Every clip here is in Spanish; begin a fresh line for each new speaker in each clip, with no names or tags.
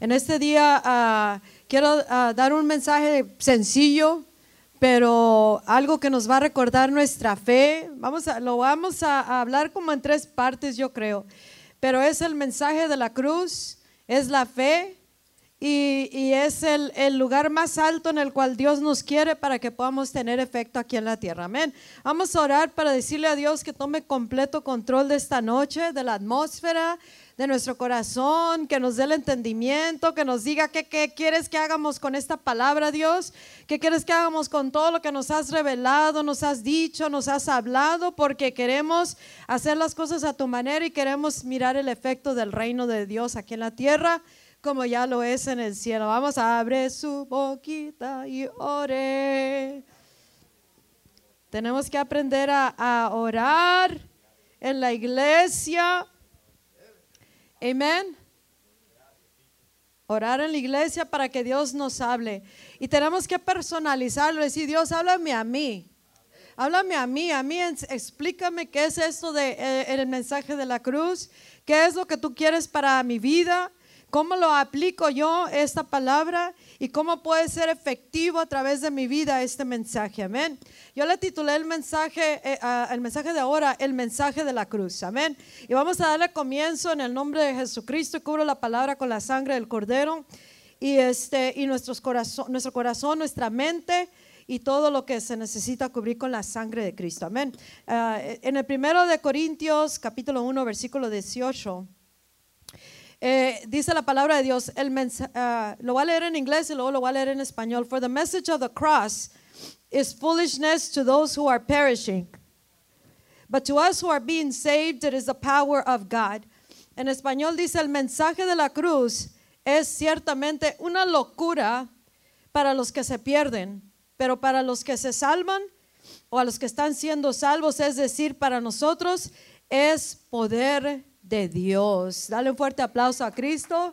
En este día ah, quiero ah, dar un mensaje sencillo, pero algo que nos va a recordar nuestra fe. Vamos a, lo vamos a, hablar como en tres partes, yo creo. Pero es el mensaje de la cruz, es la fe y, y es el, el, lugar más alto en el cual Dios nos quiere para que podamos tener efecto aquí en la tierra. Amén. Vamos a orar para decirle a Dios que tome completo control de esta noche, de la atmósfera, de nuestro corazón, que nos dé el entendimiento, que nos diga qué, qué quieres que hagamos con esta palabra, Dios, qué quieres que hagamos con todo lo que nos has revelado, nos has dicho, nos has hablado, porque queremos hacer las cosas a tu manera y queremos mirar el efecto del reino de Dios aquí en la tierra como ya lo es en el cielo. Vamos a abrir su boquita y ore. Tenemos que aprender a, a orar en la iglesia Amén. Orar en la iglesia para que Dios nos hable. Y tenemos que personalizarlo, decir, Dios, háblame a mí. Háblame a mí, a mí, explícame qué es esto de eh, el mensaje de la cruz, qué es lo que tú quieres para mi vida, cómo lo aplico yo esta palabra y cómo puede ser efectivo a través de mi vida este mensaje. Amén. Yo le titulé el mensaje, eh, el mensaje de ahora, el mensaje de la cruz. Amén. Y vamos a darle comienzo en el nombre de Jesucristo cubro la palabra con la sangre del cordero y este y nuestros corazón, nuestro corazón, nuestra mente y todo lo que se necesita cubrir con la sangre de Cristo. Amén. Ah, en el primero de Corintios, capítulo 1, versículo 18. Eh, dice la palabra de Dios, el uh, lo voy a leer en inglés y luego lo voy a leer en español. For the message of the cross is foolishness to those who are perishing, but to us who are being saved, it is the power of God. En español dice, el mensaje de la cruz es ciertamente una locura para los que se pierden, pero para los que se salvan o a los que están siendo salvos, es decir, para nosotros es poder de Dios. Dale un fuerte aplauso a Cristo.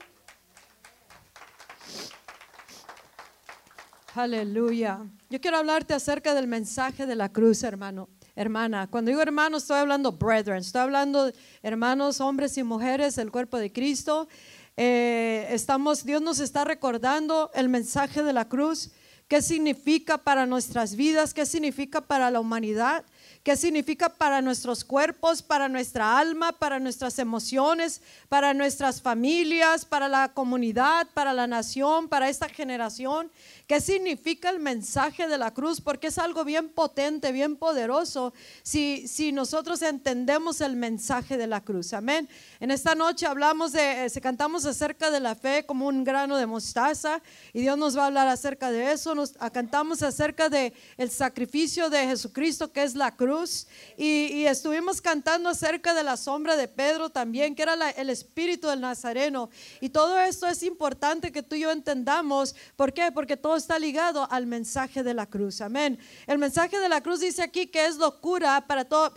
Aleluya. Yo quiero hablarte acerca del mensaje de la cruz, hermano. Hermana, cuando digo hermano, estoy hablando brethren, estoy hablando hermanos, hombres y mujeres del cuerpo de Cristo. Eh, estamos, Dios nos está recordando el mensaje de la cruz, qué significa para nuestras vidas, qué significa para la humanidad qué significa para nuestros cuerpos, para nuestra alma, para nuestras emociones, para nuestras familias, para la comunidad, para la nación, para esta generación. ¿Qué significa el mensaje de la cruz? Porque es algo bien potente, bien poderoso si, si nosotros entendemos el mensaje de la cruz. Amén. En esta noche hablamos de, eh, se cantamos acerca de la fe como un grano de mostaza y Dios nos va a hablar acerca de eso. Nos ah, cantamos acerca de el sacrificio de Jesucristo que es la cruz y, estuvimos cantando acerca de la sombra de Pedro también, que era el espíritu del Nazareno. Y todo esto es importante que tú y yo entendamos. ¿Por qué? Porque todo está ligado al mensaje de la cruz. Amén. El mensaje de la cruz dice aquí que es locura para todo,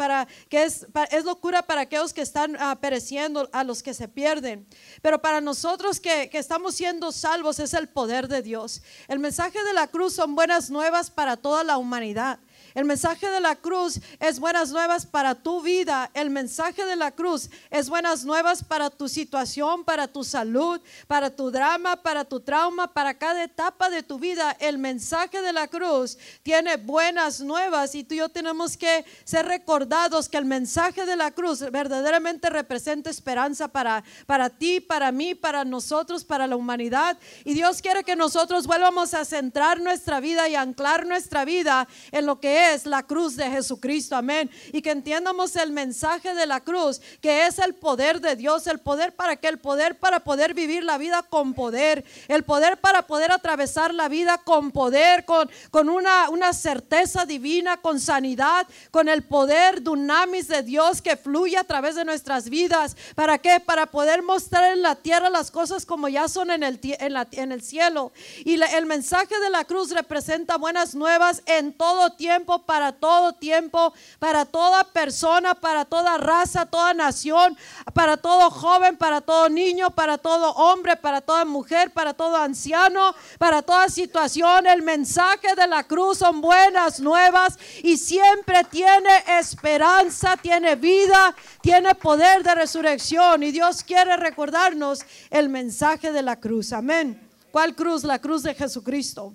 que es, locura para aquellos que están ah, pereciendo, a los que se pierden. Pero para nosotros que estamos siendo salvos es el poder de Dios. El mensaje de la cruz son buenas nuevas para toda la humanidad. El mensaje de la cruz es buenas nuevas para tu vida. El mensaje de la cruz es buenas nuevas para tu situación, para tu salud, para tu drama, para tu trauma, para cada etapa de tu vida. El mensaje de la cruz tiene buenas nuevas y tú y yo tenemos que ser recordados que el mensaje de la cruz verdaderamente representa esperanza para, para ti, para mí, para nosotros, para la humanidad. Y Dios quiere que nosotros vuelvamos a centrar nuestra vida y anclar nuestra vida en lo que es es la cruz de Jesucristo, amén. Y que entiendamos el mensaje de la cruz, que es el poder de Dios, el poder para que el poder para poder vivir la vida con poder, el poder para poder atravesar la vida con poder, con, con una, una certeza divina, con sanidad, con el poder dunamis de Dios que fluye a través de nuestras vidas. ¿Para qué? Para poder mostrar en la tierra las cosas como ya son en el, en la, en el cielo. Y el mensaje de la cruz representa buenas nuevas en todo tiempo para todo tiempo, para toda persona, para toda raza, toda nación, para todo joven, para todo niño, para todo hombre, para toda mujer, para todo anciano, para toda situación. El mensaje de la cruz son buenas nuevas y siempre tiene esperanza, tiene vida, tiene poder de resurrección y Dios quiere recordarnos el mensaje de la cruz. Amén. ¿Cuál cruz? La cruz de Jesucristo.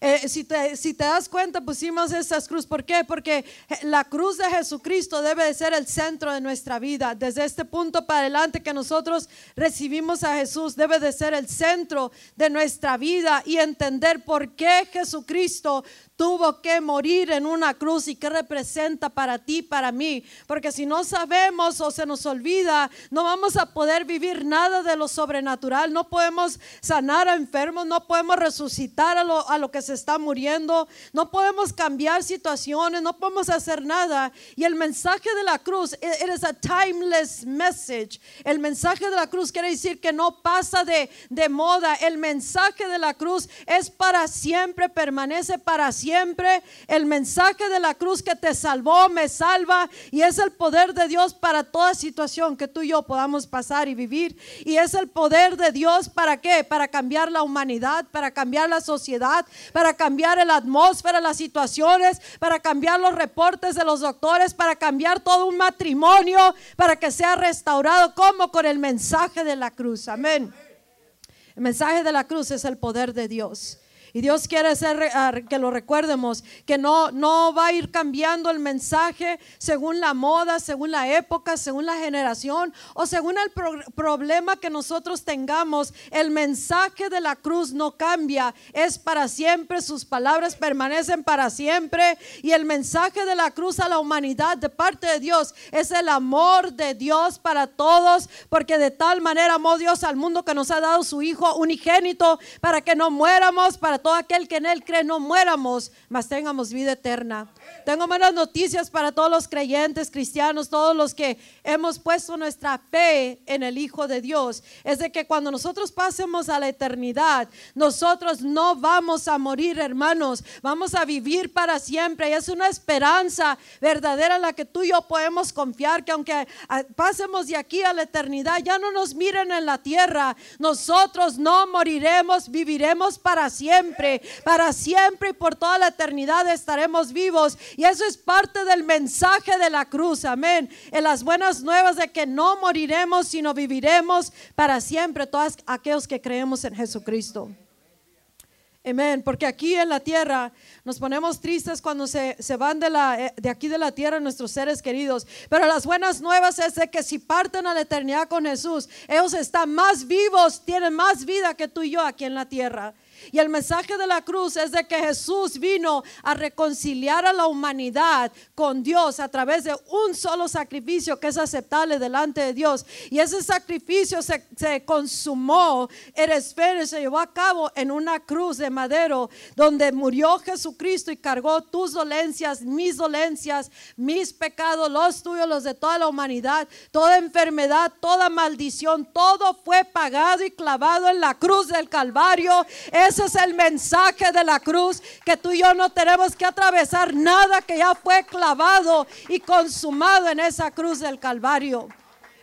Eh, si, te, si, te, das cuenta, pusimos estas cruz. ¿Por qué? Porque la cruz de Jesucristo debe de ser el centro de nuestra vida. Desde este punto para adelante que nosotros recibimos a Jesús, debe de ser el centro de nuestra vida y entender por qué Jesucristo tuvo que morir en una cruz y qué representa para ti, para mí. Porque si no sabemos o se nos olvida, no vamos a poder vivir nada de lo sobrenatural. No podemos sanar a enfermos, no podemos resucitar a lo, a lo que se está muriendo, no podemos cambiar situaciones, no podemos hacer nada. Y el mensaje de la cruz, it is a timeless message. El mensaje de la cruz quiere decir que no pasa de, de moda. El mensaje de la cruz es para siempre, permanece para siempre siempre. El mensaje de la cruz que te salvó, me salva y es el poder de Dios para toda situación que tú y yo podamos pasar y vivir. Y es el poder de Dios para qué? Para cambiar la humanidad, para cambiar la sociedad, para cambiar la atmósfera, las situaciones, para cambiar los reportes de los doctores, para cambiar todo un matrimonio, para que sea restaurado como con el mensaje de la cruz. Amén. El mensaje de la cruz es el poder de Dios. Y Dios quiere hacer ah, que lo recuerdemos, que no, no va a ir cambiando el mensaje según la moda, según la época, según la generación o según el problema que nosotros tengamos. El mensaje de la cruz no cambia, es para siempre, sus palabras permanecen para siempre. Y el mensaje de la cruz a la humanidad de parte de Dios es el amor de Dios para todos, porque de tal manera amó Dios al mundo que nos ha dado su Hijo unigénito para que no muéramos, para todo aquel que en Él cree no muéramos, mas tengamos vida eterna. Tengo buenas noticias para todos los creyentes cristianos, todos los que hemos puesto nuestra fe en el Hijo de Dios. Es de que cuando nosotros pasemos a la eternidad, nosotros no vamos a morir, hermanos. Vamos a vivir para siempre. Y es una esperanza verdadera en la que tú y yo podemos confiar que aunque ah, pasemos de aquí a la eternidad, ya no nos miren en la tierra. Nosotros no moriremos, viviremos para siempre. Para siempre y por toda la eternidad estaremos vivos y eso es parte del mensaje de la cruz, amén. En las buenas nuevas de que no moriremos, sino viviremos para siempre todos aquellos que creemos en Jesucristo. Amén, porque aquí en la tierra nos ponemos tristes cuando se, se, van de, la, eh, de aquí de la tierra nuestros seres queridos. Pero las buenas nuevas es de que si parten a la eternidad con Jesús, ellos están más vivos, tienen más vida que tú y yo aquí en la tierra. Y el mensaje de la cruz es de que Jesús vino a reconciliar a la humanidad con Dios a través de un solo sacrificio que es aceptable delante de Dios. Y ese sacrificio se, se consumó, eres se llevó a cabo en una cruz de madero donde murió Jesucristo y cargó tus dolencias, mis dolencias, mis pecados, los tuyos, los de toda la humanidad, toda enfermedad, toda maldición, todo fue pagado y clavado en la cruz del Calvario. Ese es el mensaje de la cruz, que tú y yo no tenemos que atravesar nada que ya fue clavado y consumado en esa cruz del Calvario.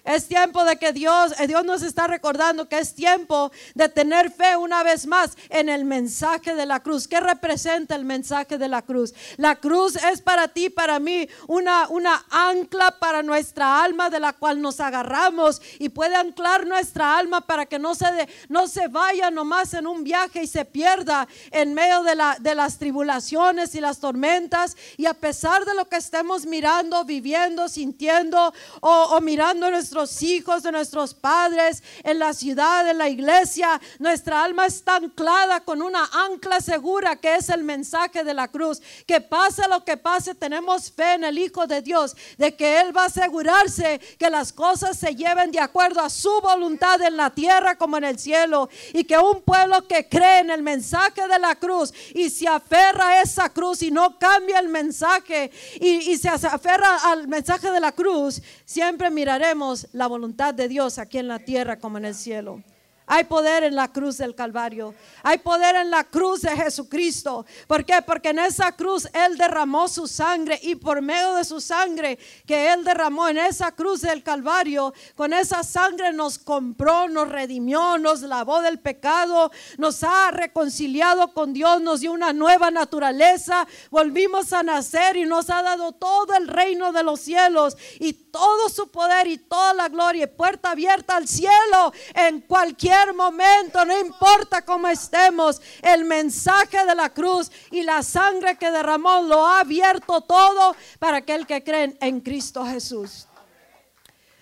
Es tiempo de que Dios, eh, Dios nos está recordando que es tiempo de tener fe una vez más en el mensaje de la cruz. ¿Qué representa el mensaje de la cruz? La cruz es para ti, para mí, una, una ancla para nuestra alma de la cual nos agarramos y puede anclar nuestra alma para que no se, no se vaya nomás en un viaje y se pierda en medio de, la, de las tribulaciones y las tormentas. Y a pesar de lo que estemos mirando, viviendo, sintiendo o, o mirando en nuestros hijos, de nuestros padres, en la ciudad, en la iglesia. Nuestra alma está anclada con una ancla segura que es el mensaje de la cruz. Que pase lo que pase, tenemos fe en el Hijo de Dios, de que Él va a asegurarse que las cosas se lleven de acuerdo a su voluntad en la tierra como en el cielo. Y que un pueblo que cree en el mensaje de la cruz y se aferra a esa cruz y no cambia el mensaje y, y se aferra al mensaje de la cruz, siempre miraremos la voluntad de Dios aquí en la tierra como en el cielo. Hay poder en la cruz del Calvario. Hay poder en la cruz de Jesucristo. ¿Por qué? Porque en esa cruz Él derramó su sangre y por medio de su sangre que Él derramó en esa cruz del Calvario, con esa sangre nos compró, nos redimió, nos lavó del pecado, nos ha reconciliado con Dios, nos dio una nueva naturaleza, volvimos a nacer y nos ha dado todo el reino de los cielos y todo su poder y toda la gloria, puerta abierta al cielo en cualquier momento, no importa cómo estemos, el mensaje de la cruz y la sangre que derramó lo ha abierto todo para aquel que cree en Cristo Jesús.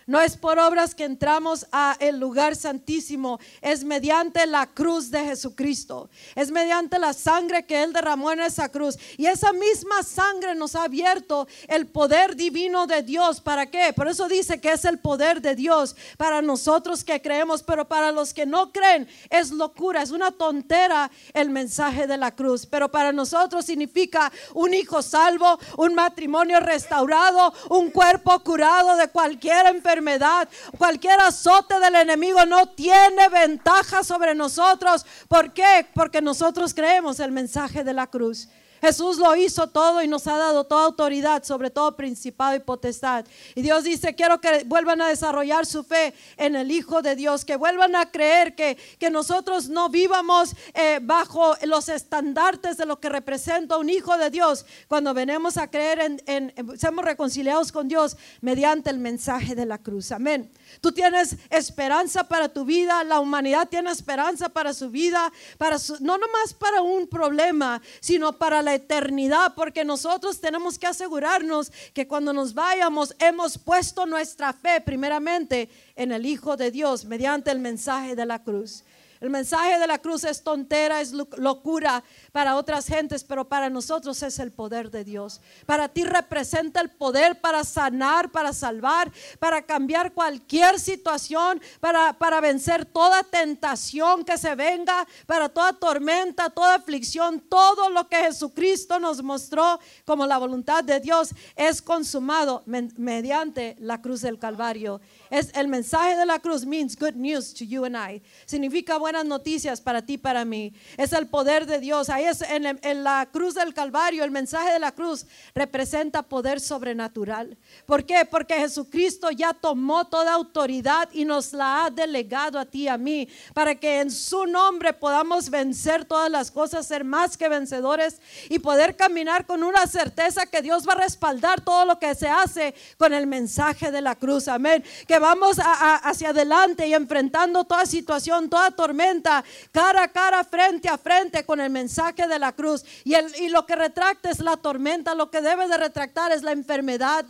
No es por obras que entramos a el lugar santísimo, es mediante la cruz de Jesucristo. Es mediante la sangre que Él derramó en esa cruz. Y esa misma sangre nos ha abierto el poder divino de Dios. ¿Para qué? Por eso dice que es el poder de Dios para nosotros que creemos, pero para los que no creen es locura, es una tontera el mensaje de la cruz. Pero para nosotros significa un hijo salvo, un matrimonio restaurado, un cuerpo curado de cualquier enfermedad enfermedad, cualquier azote del enemigo no tiene ventaja sobre nosotros. ¿Por qué? Porque nosotros creemos el mensaje de la cruz. Jesús lo hizo todo y nos ha dado toda autoridad, sobre todo principado y potestad. Y Dios dice, quiero que vuelvan a desarrollar su fe en el Hijo de Dios, que vuelvan a creer que, que nosotros no vivamos eh, bajo los estandartes de lo que representa un Hijo de Dios cuando venimos a creer en, en, seamos reconciliados con Dios mediante el mensaje de la cruz. Amén. Tú tienes esperanza para tu vida, la humanidad tiene esperanza para su vida, para no nomás para un problema, sino para la eternidad, porque nosotros tenemos que asegurarnos que cuando nos vayamos hemos puesto nuestra fe primeramente en el Hijo de Dios mediante el mensaje de la cruz. El mensaje de la cruz es tontera, es locura para otras gentes, pero para nosotros es el poder de Dios. Para ti representa el poder para sanar, para salvar, para cambiar cualquier situación, para, para vencer toda tentación que se venga, para toda tormenta, toda aflicción, todo lo que Jesucristo nos mostró como la voluntad de Dios es consumado mediante la cruz del Calvario. Es el mensaje de la cruz means good news to you and I. Significa buenas noticias para ti, para mí. Es el poder de Dios. Ahí es en, en, la cruz del Calvario, el mensaje de la cruz representa poder sobrenatural. ¿Por qué? Porque Jesucristo ya tomó toda autoridad y nos la ha delegado a ti, a mí, para que en su nombre podamos vencer todas las cosas, ser más que vencedores y poder caminar con una certeza que Dios va a respaldar todo lo que se hace con el mensaje de la cruz. Amén. Que vamos hacia adelante y enfrentando toda situación, toda tormenta, cara a cara, frente a frente con el mensaje de la cruz. Y, el, y lo que retracta es la tormenta, lo que debe de retractar es la enfermedad,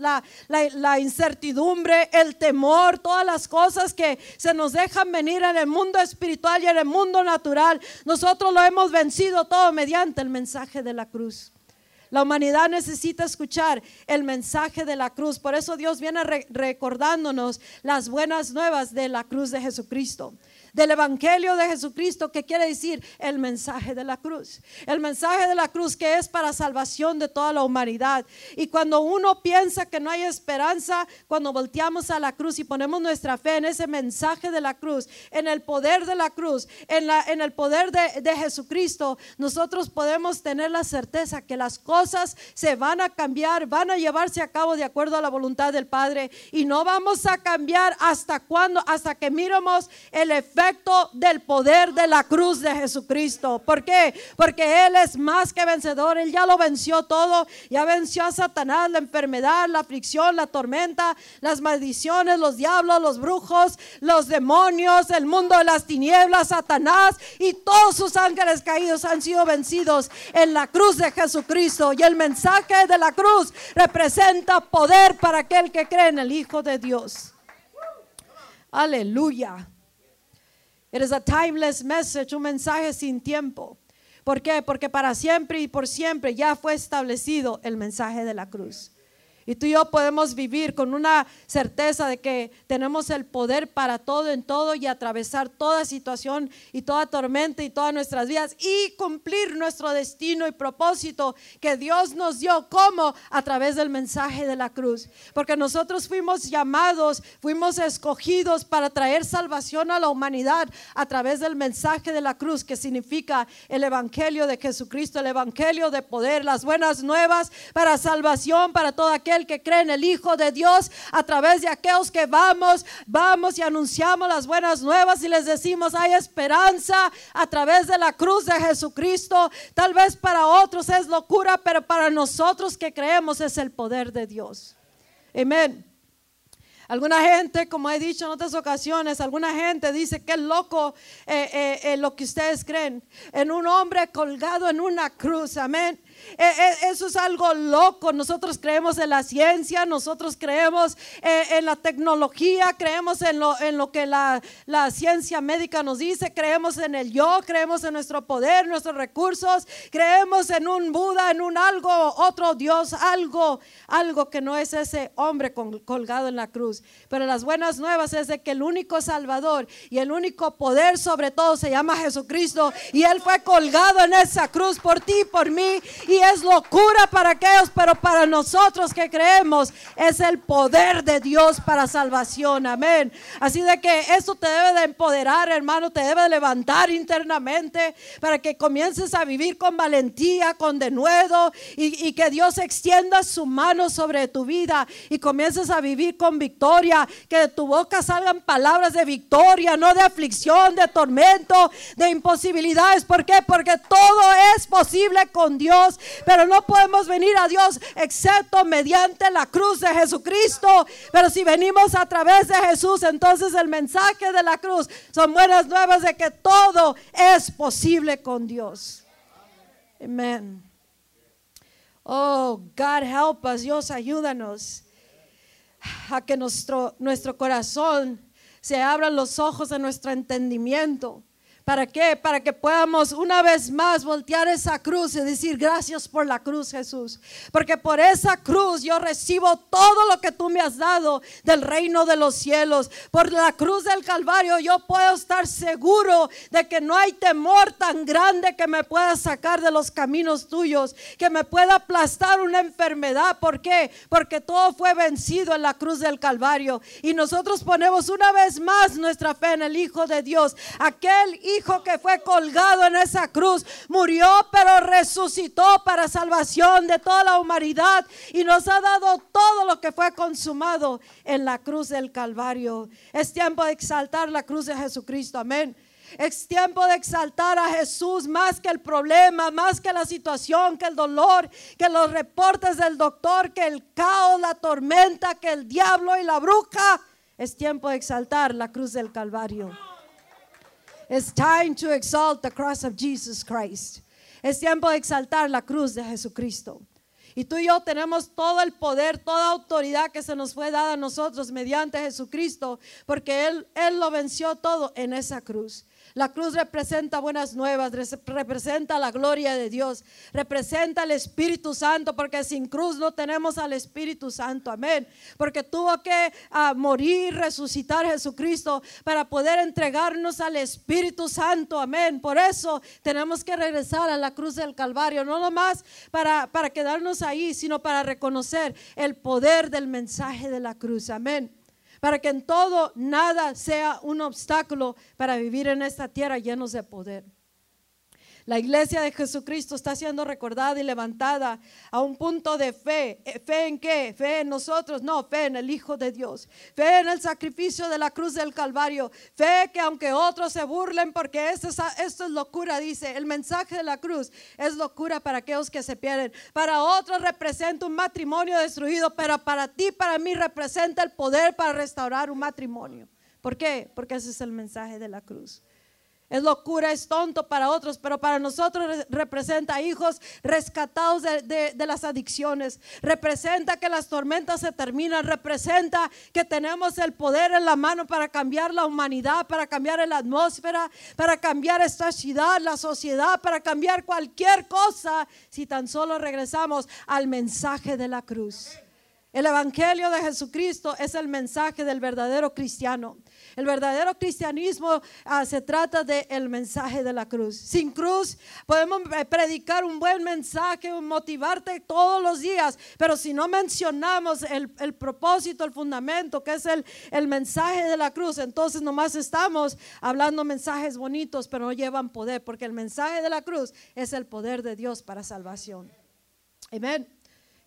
la incertidumbre, el temor, todas las cosas que se nos dejan venir en el mundo espiritual y en el mundo natural. Nosotros lo hemos vencido todo mediante el mensaje de la cruz. La humanidad necesita escuchar el mensaje de la cruz. Por eso Dios viene recordándonos las buenas nuevas de la cruz de Jesucristo del Evangelio de Jesucristo, que quiere decir el mensaje de la cruz. El mensaje de la cruz que es para salvación de toda la humanidad. Y cuando uno piensa que no hay esperanza, cuando volteamos a la cruz y ponemos nuestra fe en ese mensaje de la cruz, en el poder de la cruz, en, la, en el poder de, de Jesucristo, nosotros podemos tener la certeza que las cosas se van a cambiar, van a llevarse a cabo de acuerdo a la voluntad del Padre. Y no vamos a cambiar hasta cuando, hasta que miremos el efecto del poder de la cruz de Jesucristo. ¿Por qué? Porque Él es más que vencedor. Él ya lo venció todo. Ya venció a Satanás, la enfermedad, la aflicción, la tormenta, las maldiciones, los diablos, los brujos, los demonios, el mundo de las tinieblas, Satanás y todos sus ángeles caídos han sido vencidos en la cruz de Jesucristo. Y el mensaje de la cruz representa poder para aquel que cree en el Hijo de Dios. Aleluya. It is a timeless message, un mensaje sin tiempo. ¿Por qué? Porque para siempre y por siempre ya fue establecido el mensaje de la cruz. Y tú y yo podemos vivir con una certeza de que tenemos el poder para todo en todo y atravesar toda situación y toda tormenta y todas nuestras vidas y cumplir nuestro destino y propósito que Dios nos dio como a través del mensaje de la cruz. Porque nosotros fuimos llamados, fuimos escogidos para traer salvación a la humanidad a través del mensaje de la cruz que significa el evangelio de Jesucristo, el evangelio de poder, las buenas nuevas para salvación para todo aquel que cree en el Hijo de Dios, a través de aquellos que vamos, vamos y anunciamos las buenas nuevas y les decimos hay esperanza a través de la cruz de Jesucristo. Tal vez para otros es locura, pero para nosotros que creemos es el poder de Dios. Amén. Alguna gente, como he dicho en otras ocasiones, alguna gente dice que es loco eh, eh, eh, lo que ustedes creen en un hombre colgado en una cruz. Amén. Eh, eh, eso es algo loco. Nosotros creemos en la ciencia, nosotros creemos eh, en la tecnología, creemos en lo, en lo que la, la, ciencia médica nos dice, creemos en el yo, creemos en nuestro poder, nuestros recursos, creemos en un Buda, en un algo, otro Dios, algo, algo que no es ese hombre colgado en la cruz. Pero las buenas nuevas es de que el único Salvador y el único poder sobre todo se llama Jesucristo y Él fue colgado en esa cruz por ti, por mí y es locura para aquellos, pero para nosotros que creemos es el poder de Dios para salvación. Amén. Así de que eso te debe de empoderar, hermano, te debe de levantar internamente para que comiences a vivir con valentía, con denuedo y, y que Dios extienda su mano sobre tu vida y comiences a vivir con victoria, que de tu boca salgan palabras de victoria, no de aflicción, de tormento, de imposibilidades. ¿Por qué? Porque todo es posible con Dios pero no podemos venir a Dios excepto mediante la cruz de Jesucristo. Pero si venimos a través de Jesús, entonces el mensaje de la cruz son buenas nuevas de que todo es posible con Dios. Amén. Oh, God help us, Dios ayúdanos a que nuestro, nuestro corazón se abran los ojos de nuestro entendimiento ¿Para qué? Para que podamos una vez más voltear esa cruz y decir gracias por la cruz, Jesús. Porque por esa cruz yo recibo todo lo que tú me has dado del reino de los cielos. Por la cruz del Calvario yo puedo estar seguro de que no hay temor tan grande que me pueda sacar de los caminos tuyos, que me pueda aplastar una enfermedad. ¿Por qué? Porque todo fue vencido en la cruz del Calvario. Y nosotros ponemos una vez más nuestra fe en el Hijo de Dios, aquel Hijo Hijo que fue colgado en esa cruz, murió pero resucitó para salvación de toda la humanidad y nos ha dado todo lo que fue consumado en la cruz del Calvario. Es tiempo de exaltar la cruz de Jesucristo, amén. Es tiempo de exaltar a Jesús más que el problema, más que la situación, que el dolor, que los reportes del doctor, que el caos, la tormenta, que el diablo y la bruja. Es tiempo de exaltar la cruz del Calvario. It's time to exalt the cross of Jesus Christ. Es tiempo de exaltar la cruz de Jesucristo. Y tú y yo tenemos todo el poder, toda autoridad que se nos fue dada a nosotros mediante Jesucristo, porque Él, Él lo venció todo en esa cruz. La cruz representa buenas nuevas, representa la gloria de Dios, representa el Espíritu Santo, porque sin cruz no tenemos al Espíritu Santo, amén. Porque tuvo que uh, morir, resucitar Jesucristo para poder entregarnos al Espíritu Santo, amén. Por eso tenemos que regresar a la cruz del Calvario, no nomás para, para quedarnos ahí, sino para reconocer el poder del mensaje de la cruz, amén para que en todo nada sea un obstáculo para vivir en esta tierra llenos de poder. La iglesia de Jesucristo está siendo recordada y levantada a un punto de fe. Eh, ¿Fe en qué? ¿Fe en nosotros? No, fe en el Hijo de Dios. Fe en el sacrificio de la cruz del Calvario. Fe que aunque otros se burlen porque esto es, esto es locura, dice, el mensaje de la cruz es locura para aquellos que se pierden. Para otros representa un matrimonio destruido, pero para ti, para mí representa el poder para restaurar un matrimonio. ¿Por qué? Porque ese es el mensaje de la cruz. Es locura, es tonto para otros, pero para nosotros representa hijos rescatados de, las adicciones. Representa que las tormentas se terminan. Representa que tenemos el poder en la mano para cambiar la humanidad, para cambiar la atmósfera, para cambiar esta ciudad, la sociedad, para cambiar cualquier cosa si tan solo regresamos al mensaje de la cruz. El Evangelio de Jesucristo es el mensaje del verdadero cristiano. El verdadero cristianismo ah, se trata del mensaje de la cruz. Sin cruz podemos eh, predicar un buen mensaje, motivarte todos los días, pero si no mencionamos el, propósito, el fundamento, que es el, el mensaje de la cruz, entonces nomás estamos hablando mensajes bonitos, pero no llevan poder, porque el mensaje de la cruz es el poder de Dios para salvación. Amén.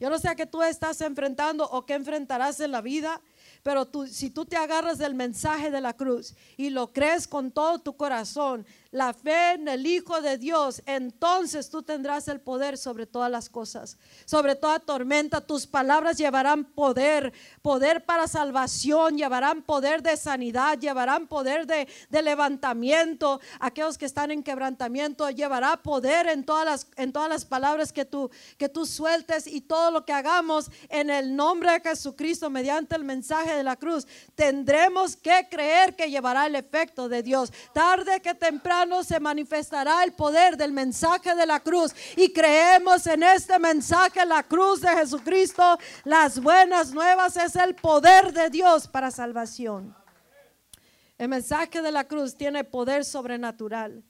Yo no sé a qué tú estás enfrentando o qué enfrentarás en la vida. Pero tú, si tú te agarras del mensaje de la cruz y lo crees con todo tu corazón, la fe en el Hijo de Dios, entonces tú tendrás el poder sobre todas las cosas, sobre toda tormenta. Tus palabras llevarán poder, poder para salvación, llevarán poder de sanidad, llevarán poder de, levantamiento. Aquellos que están en quebrantamiento, llevará poder en todas las, en todas las palabras que tú, que tú sueltes y todo lo que hagamos en el nombre de Jesucristo mediante el mensaje de la cruz. Tendremos que creer que llevará el efecto de Dios. Tarde que temprano se manifestará el poder del mensaje de la cruz y creemos en este mensaje, la cruz de Jesucristo, las buenas nuevas es el poder de Dios para salvación. El mensaje de la cruz tiene poder sobrenatural.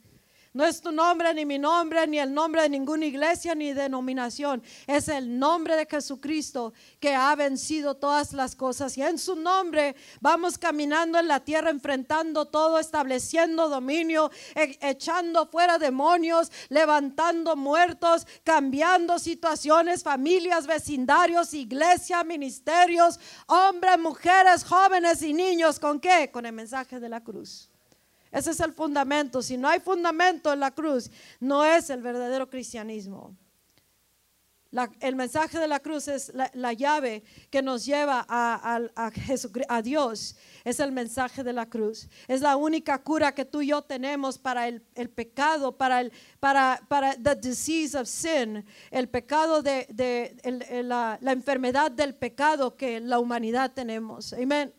No es tu nombre, ni mi nombre, ni el nombre de ninguna iglesia, ni denominación. Es el nombre de Jesucristo que ha vencido todas las cosas. Y en su nombre vamos caminando en la tierra, enfrentando todo, estableciendo dominio, e, echando fuera demonios, levantando muertos, cambiando situaciones, familias, vecindarios, iglesia, ministerios, hombres, mujeres, jóvenes y niños. ¿Con qué? Con el mensaje de la cruz. Ese es el fundamento. Si no hay fundamento en la cruz, no es el verdadero cristianismo. el mensaje de la cruz es la, llave que nos lleva a, a, Dios. Es el mensaje de la cruz. Es la única cura que tú y yo tenemos para el, pecado, para el para, para the disease of sin, el pecado de, la, la enfermedad del pecado que la humanidad tenemos. Amén.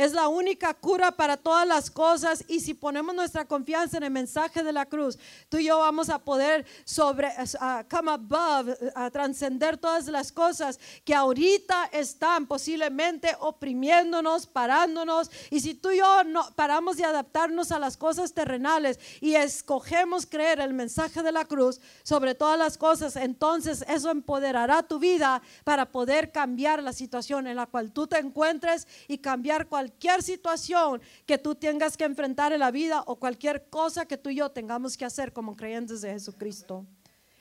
Es la única cura para todas las cosas y si ponemos nuestra confianza en el mensaje de la cruz, tú y yo vamos a poder sobre, uh, come above, a trascender todas las cosas que ahorita están posiblemente oprimiéndonos, parándonos. Y si tú y yo no paramos de adaptarnos a las cosas terrenales y escogemos creer el mensaje de la cruz sobre todas las cosas, entonces eso empoderará tu vida para poder cambiar la situación en la cual tú te encuentres y cambiar cualquier cualquier situación que tú tengas que enfrentar en la vida o cualquier cosa que tú y yo tengamos que hacer como creyentes de Jesucristo.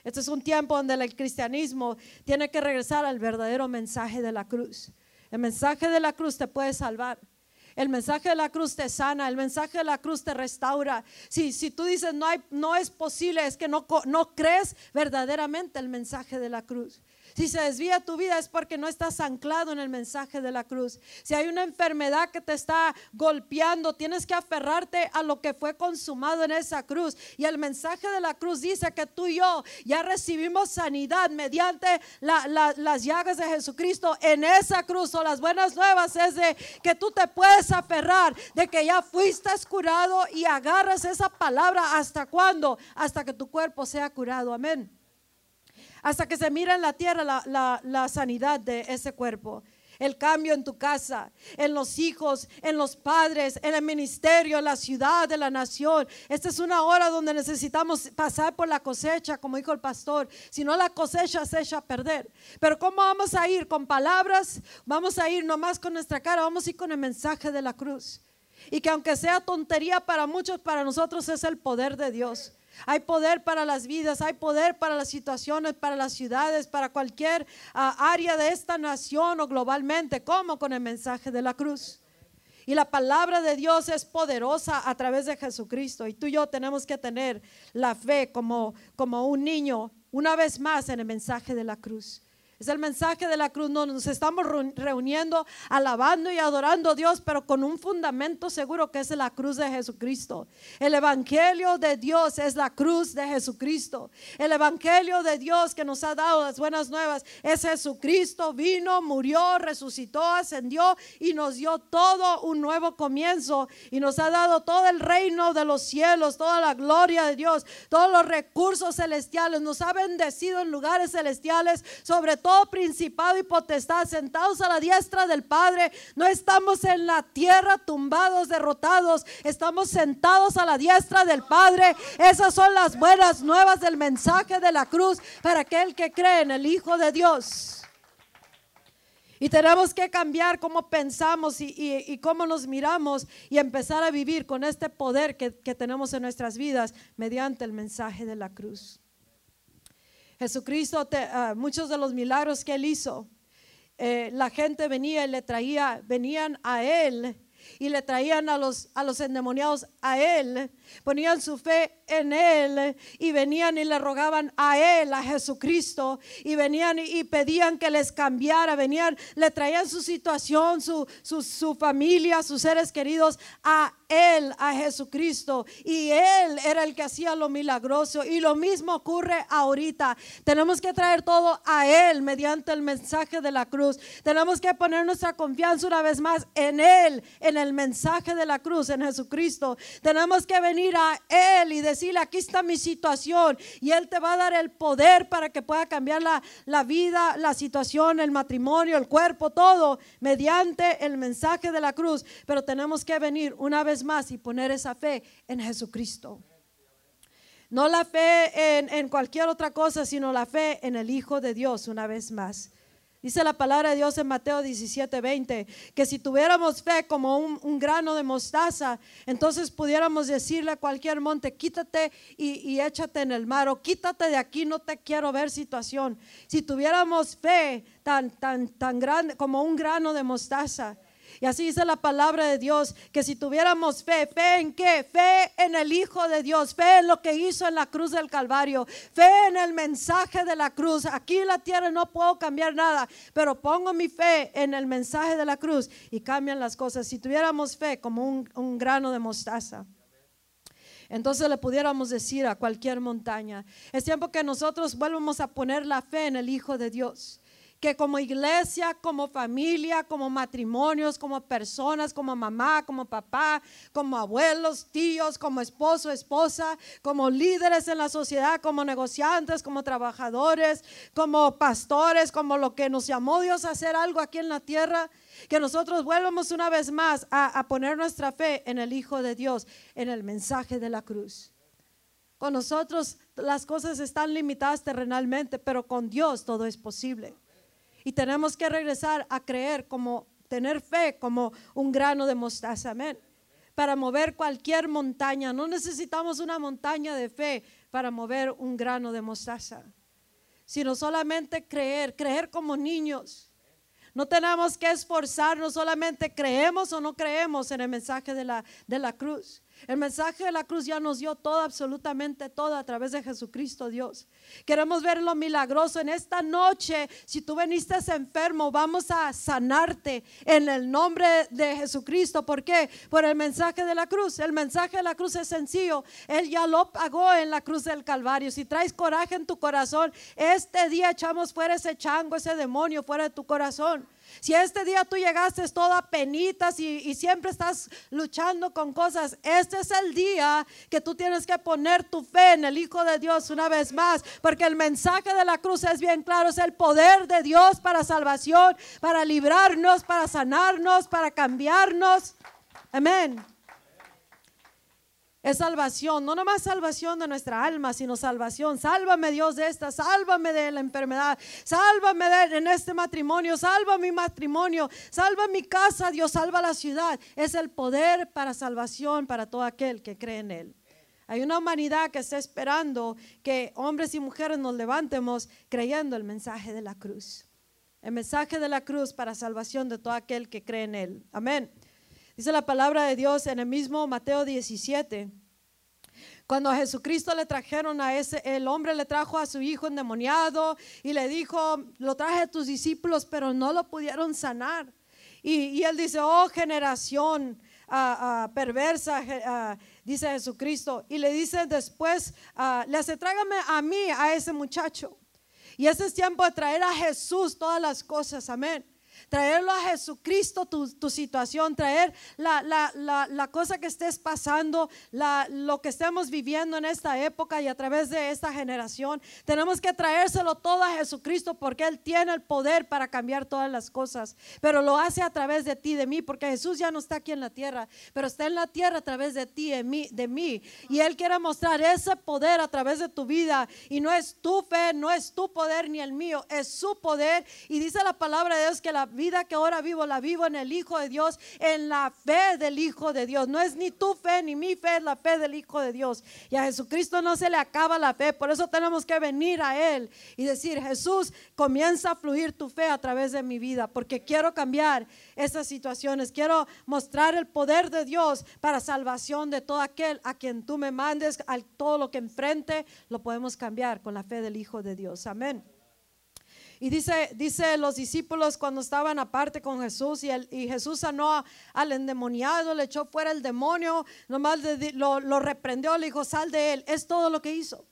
Este es un tiempo donde el cristianismo tiene que regresar al verdadero mensaje de la cruz. El mensaje de la cruz te puede salvar. El mensaje de la cruz te sana, el mensaje de la cruz te restaura. Si, si tú dices no, hay, no es posible, es que no, no crees verdaderamente el mensaje de la cruz. Si se desvía tu vida es porque no estás anclado en el mensaje de la cruz. Si hay una enfermedad que te está golpeando, tienes que aferrarte a lo que fue consumado en esa cruz. Y el mensaje de la cruz dice que tú y yo ya recibimos sanidad mediante las llagas de Jesucristo en esa cruz. O las buenas nuevas es de que tú te puedes aferrar de que ya fuiste curado y agarras esa palabra hasta cuándo? Hasta que tu cuerpo sea curado. Amén hasta que se mira en la tierra la, sanidad de ese cuerpo el cambio en tu casa, en los hijos, en los padres, en el ministerio, en la ciudad, en la nación. Esta es una hora donde necesitamos pasar por la cosecha, como dijo el pastor. Si no, la cosecha se echa a perder. Pero ¿cómo vamos a ir? ¿Con palabras? Vamos a ir nomás con nuestra cara, vamos a ir con el mensaje de la cruz. Y que aunque sea tontería para muchos, para nosotros es el poder de Dios. Hay poder para las vidas, hay poder para las situaciones, para las ciudades, para cualquier ah, área de esta nación o globalmente, como con el mensaje de la cruz. Y la palabra de Dios es poderosa a través de Jesucristo. Y tú y yo tenemos que tener la fe como, como un niño, una vez más, en el mensaje de la cruz. Es el mensaje de la cruz. nos estamos reuniendo, alabando y adorando a Dios, pero con un fundamento seguro que es la cruz de Jesucristo. El Evangelio de Dios es la cruz de Jesucristo. El Evangelio de Dios que nos ha dado las buenas nuevas es Jesucristo. Vino, murió, resucitó, ascendió y nos dio todo un nuevo comienzo. Y nos ha dado todo el reino de los cielos, toda la gloria de Dios, todos los recursos celestiales. Nos ha bendecido en lugares celestiales sobre todo principado y potestad, sentados a la diestra del Padre. No estamos en la tierra tumbados, derrotados. Estamos sentados a la diestra del Padre. Esas son las buenas nuevas del mensaje de la cruz para aquel que cree en el Hijo de Dios. Y tenemos que cambiar cómo pensamos y, cómo nos miramos y empezar a vivir con este poder que, tenemos en nuestras vidas mediante el mensaje de la cruz. Jesucristo, ah, muchos de los milagros que él hizo, eh, la gente venía y le traía, venían a él y le traían a los, a los endemoniados a él, ponían su fe en él y venían y le rogaban a él, a Jesucristo, y venían y pedían que les cambiara, venían, le traían su situación, su, su, su familia, sus seres queridos a él, a Jesucristo, y Él era el que hacía lo milagroso. Y lo mismo ocurre ahorita. Tenemos que traer todo a Él mediante el mensaje de la cruz. Tenemos que poner nuestra confianza una vez más en Él, en el mensaje de la cruz, en Jesucristo. Tenemos que venir a Él y aquí está mi situación. Y Él te va a dar el poder para que pueda cambiar la, la vida, la situación, el matrimonio, el cuerpo, todo, mediante el mensaje de la cruz. Pero tenemos que venir una vez más y poner esa fe en Jesucristo. No la fe en, cualquier otra cosa, sino la fe en el Hijo de Dios una vez más. Dice la palabra de Dios en Mateo 17, 20, que si tuviéramos fe como un, grano de mostaza, entonces pudiéramos decirle a cualquier monte, quítate y, y, échate en el mar, o quítate de aquí, no te quiero ver situación. Si tuviéramos fe tan, tan, tan grande como un grano de mostaza, y así dice la palabra de Dios, que si tuviéramos fe, fe en qué? Fe en el Hijo de Dios, fe en lo que hizo en la cruz del Calvario, fe en el mensaje de la cruz. Aquí en la tierra no puedo cambiar nada, pero pongo mi fe en el mensaje de la cruz y cambian las cosas. Si tuviéramos fe como un, grano de mostaza. Entonces le pudiéramos decir a cualquier montaña, es tiempo que nosotros vuelvamos a poner la fe en el Hijo de Dios que como iglesia, como familia, como matrimonios, como personas, como mamá, como papá, como abuelos, tíos, como esposo, esposa, como líderes en la sociedad, como negociantes, como trabajadores, como pastores, como lo que nos llamó Dios a hacer algo aquí en la tierra, que nosotros vuelvamos una vez más a, poner nuestra fe en el Hijo de Dios, en el mensaje de la cruz. Con nosotros las cosas están limitadas terrenalmente, pero con Dios todo es posible. Y tenemos que regresar a creer como, tener fe como un grano de mostaza, amén. Para mover cualquier montaña. No necesitamos una montaña de fe para mover un grano de mostaza, sino solamente creer, creer como niños. No tenemos que esforzarnos, solamente creemos o no creemos en el mensaje de la, de la cruz. El mensaje de la cruz ya nos dio todo, absolutamente todo a través de Jesucristo Dios. Queremos ver lo milagroso en esta noche. Si tú veniste enfermo, vamos a sanarte en el nombre de Jesucristo. ¿Por qué? Por el mensaje de la cruz. El mensaje de la cruz es sencillo. Él ya lo pagó en la cruz del Calvario. Si traes coraje en tu corazón, este día echamos fuera ese chango, ese demonio fuera de tu corazón. Si este día tú llegaste toda penitas y, y, siempre estás luchando con cosas, este es el día que tú tienes que poner tu fe en el Hijo de Dios una vez más, porque el mensaje de la cruz es bien claro, es el poder de Dios para salvación, para librarnos, para sanarnos, para cambiarnos. Amén. Es salvación, no nomás salvación de nuestra alma, sino salvación. Sálvame Dios de esta, sálvame de la enfermedad, sálvame de, en este matrimonio, salva mi matrimonio, salva mi casa, Dios salva la ciudad. Es el poder para salvación para todo aquel que cree en Él. Hay una humanidad que está esperando que hombres y mujeres nos levantemos creyendo el mensaje de la cruz. El mensaje de la cruz para salvación de todo aquel que cree en Él. Amén. Dice la palabra de Dios en el mismo Mateo 17. Cuando a Jesucristo le trajeron a ese, el hombre le trajo a su hijo endemoniado y le dijo, lo traje a tus discípulos, pero no lo pudieron sanar. Y, él dice, oh generación ah, ah, perversa, ah, dice Jesucristo. Y le dice después, le hace, trágame a mí, a ese muchacho. Y ese es tiempo de traer a Jesús todas las cosas, amén. Traerlo a Jesucristo, tu, tu situación, traer la, la, la, la, cosa que estés pasando, lo que estemos viviendo en esta época y a través de esta generación. Tenemos que traérselo todo a Jesucristo porque Él tiene el poder para cambiar todas las cosas, pero lo hace a través de ti, de mí, porque Jesús ya no está aquí en la tierra, pero está en la tierra a través de ti, de mí, de mí. Y Él quiere mostrar ese poder a través de tu vida. Y no es tu fe, no es tu poder ni el mío, es su poder. Y dice la palabra de Dios que la vida que ahora vivo, la vivo en el Hijo de Dios, en la fe del Hijo de Dios. No es ni tu fe ni mi fe, es la fe del Hijo de Dios. Y a Jesucristo no se le acaba la fe, por eso tenemos que venir a Él y decir, Jesús, comienza a fluir tu fe a través de mi vida, porque quiero cambiar esas situaciones, quiero mostrar el poder de Dios para salvación de todo aquel a quien tú me mandes, a todo lo que enfrente, lo podemos cambiar con la fe del Hijo de Dios. Amén. Y dice, dice los discípulos cuando estaban aparte con Jesús y, el, y Jesús sanó al endemoniado, le echó fuera el demonio, nomás lo, lo reprendió, le dijo, sal de él. Es todo lo que hizo.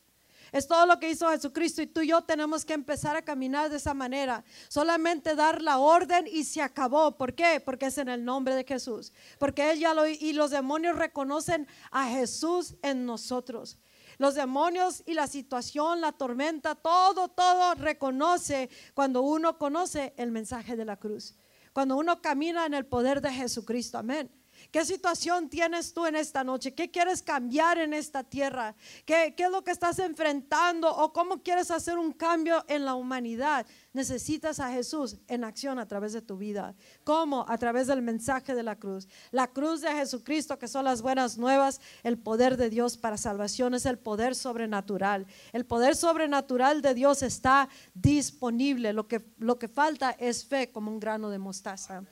Es todo lo que hizo Jesucristo y tú y yo tenemos que empezar a caminar de esa manera. Solamente dar la orden y se acabó. ¿Por qué? Porque es en el nombre de Jesús. Porque Él ya lo y los demonios reconocen a Jesús en nosotros. Los demonios y la situación, la tormenta, todo, todo reconoce cuando uno conoce el mensaje de la cruz. Cuando uno camina en el poder de Jesucristo. Amén. ¿Qué situación tienes tú en esta noche? ¿Qué quieres cambiar en esta tierra? ¿Qué, ¿Qué, es lo que estás enfrentando? ¿O cómo quieres hacer un cambio en la humanidad? Necesitas a Jesús en acción a través de tu vida. ¿Cómo? A través del mensaje de la cruz. La cruz de Jesucristo, que son las buenas nuevas, el poder de Dios para salvación es el poder sobrenatural. El poder sobrenatural de Dios está disponible. Lo que, lo que falta es fe como un grano de mostaza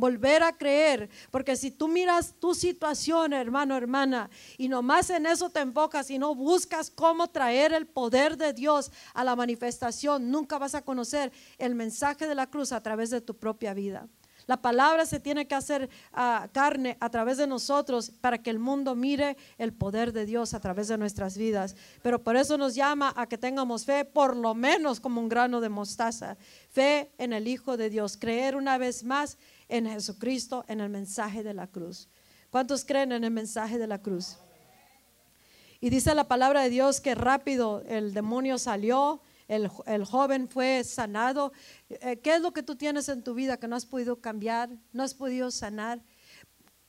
volver a creer, porque si tú miras tu situación, hermano, hermana, y nomás en eso te enfocas y no buscas cómo traer el poder de Dios a la manifestación, nunca vas a conocer el mensaje de la cruz a través de tu propia vida. La palabra se tiene que hacer uh, carne a través de nosotros para que el mundo mire el poder de Dios a través de nuestras vidas. Pero por eso nos llama a que tengamos fe, por lo menos como un grano de mostaza. Fe en el Hijo de Dios. Creer una vez más en Jesucristo, en el mensaje de la cruz. ¿Cuántos creen en el mensaje de la cruz? Y dice la palabra de Dios que rápido el demonio salió, el, joven fue sanado. Eh, ¿Qué es lo que tú tienes en tu vida que no has podido cambiar, no has podido sanar?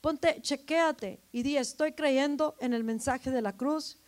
Ponte, chequéate y di, estoy creyendo en el mensaje de la cruz.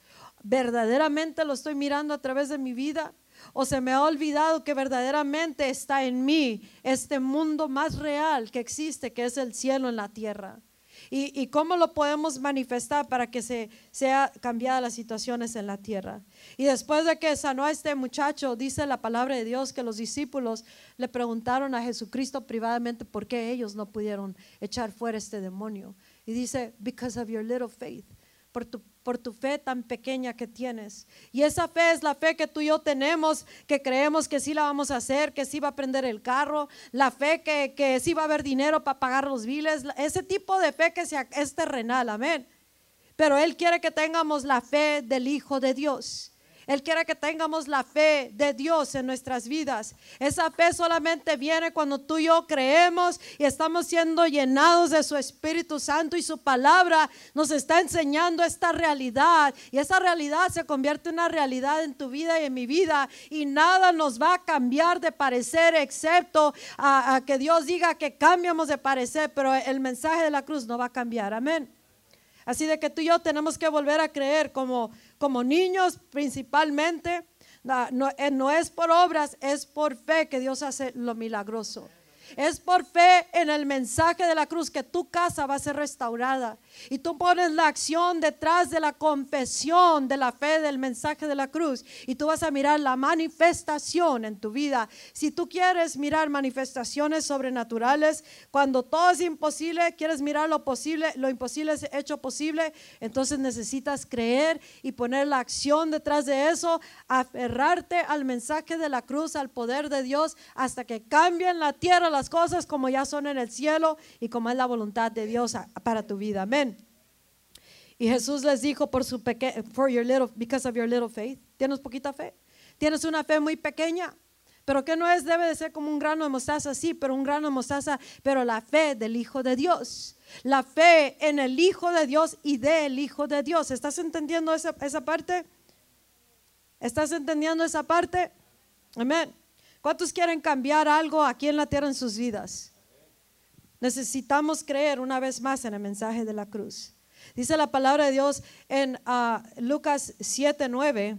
Verdaderamente lo estoy mirando a través de mi vida o se me ha olvidado que verdaderamente está en mí este mundo más real que existe, que es el cielo en la tierra. Y, cómo lo podemos manifestar para que se sea cambiada las situaciones en la tierra. Y después de que sanó a este muchacho, dice la palabra de Dios que los discípulos le preguntaron a Jesucristo privadamente por qué ellos no pudieron echar fuera este demonio. Y dice, because of your little faith, por tu por tu fe tan pequeña que tienes. Y esa fe es la fe que tú y yo tenemos, que creemos que sí la vamos a hacer, que sí va a prender el carro, la fe que, que sí va a haber dinero para pagar los biles, ese tipo de fe que es terrenal, amén. Pero Él quiere que tengamos la fe del Hijo de Dios. Él quiere que tengamos la fe de Dios en nuestras vidas. Esa fe solamente viene cuando tú y yo creemos y estamos siendo llenados de su Espíritu Santo y su palabra nos está enseñando esta realidad. Y esa realidad se convierte en una realidad en tu vida y en mi vida. Y nada nos va a cambiar de parecer excepto a, que Dios diga que cambiamos de parecer. Pero el mensaje de la cruz no va a cambiar. Amén. Así de que tú y yo tenemos que volver a creer como como niños principalmente, no, eh, no, es por obras, es por fe que Dios hace lo milagroso. Es por fe en el mensaje de la cruz que tu casa va a ser restaurada. Y tú pones la acción detrás de la confesión de la fe del mensaje de la cruz. Y tú vas a mirar la manifestación en tu vida. Si tú quieres mirar manifestaciones sobrenaturales, cuando todo es imposible, quieres mirar lo posible, lo imposible es hecho posible, entonces necesitas creer y poner la acción detrás de eso, aferrarte al mensaje de la cruz, al poder de Dios, hasta que cambien la tierra las cosas como ya son en el cielo y como es la voluntad de Dios para tu vida. Amén. Y Jesús les dijo por su pequeño, for your little, because of your little faith. ¿Tienes poquita fe? ¿Tienes una fe muy pequeña? Pero que no es, debe de ser como un grano de mostaza, sí, pero un grano de mostaza, pero la fe del Hijo de Dios. La fe en el Hijo de Dios y del Hijo de Dios. ¿Estás entendiendo esa, esa parte? ¿Estás entendiendo esa parte? Amén. ¿Cuántos quieren cambiar algo aquí en la tierra en sus vidas? Necesitamos creer una vez más en el mensaje de la cruz. Dice la palabra de Dios en ah, Lucas 7, 9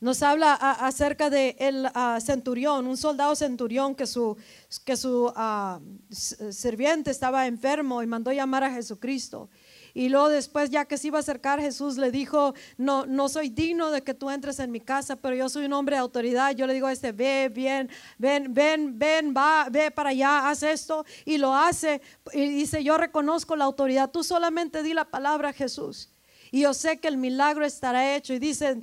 nos habla acerca de el ah, centurión, un soldado centurión que su, que su ah, sirviente estaba enfermo y mandó llamar a Jesucristo. Y luego después, ya que se iba a acercar, Jesús le dijo, no, no soy digno de que tú entres en mi casa, pero yo soy un hombre de autoridad. Yo le digo a este, ve, bien, ven, ven, ven, va, ve para allá, haz esto. Y lo hace. Y dice, yo reconozco la autoridad. Tú solamente di la palabra a Jesús. Y yo sé que el milagro estará hecho. Y dice,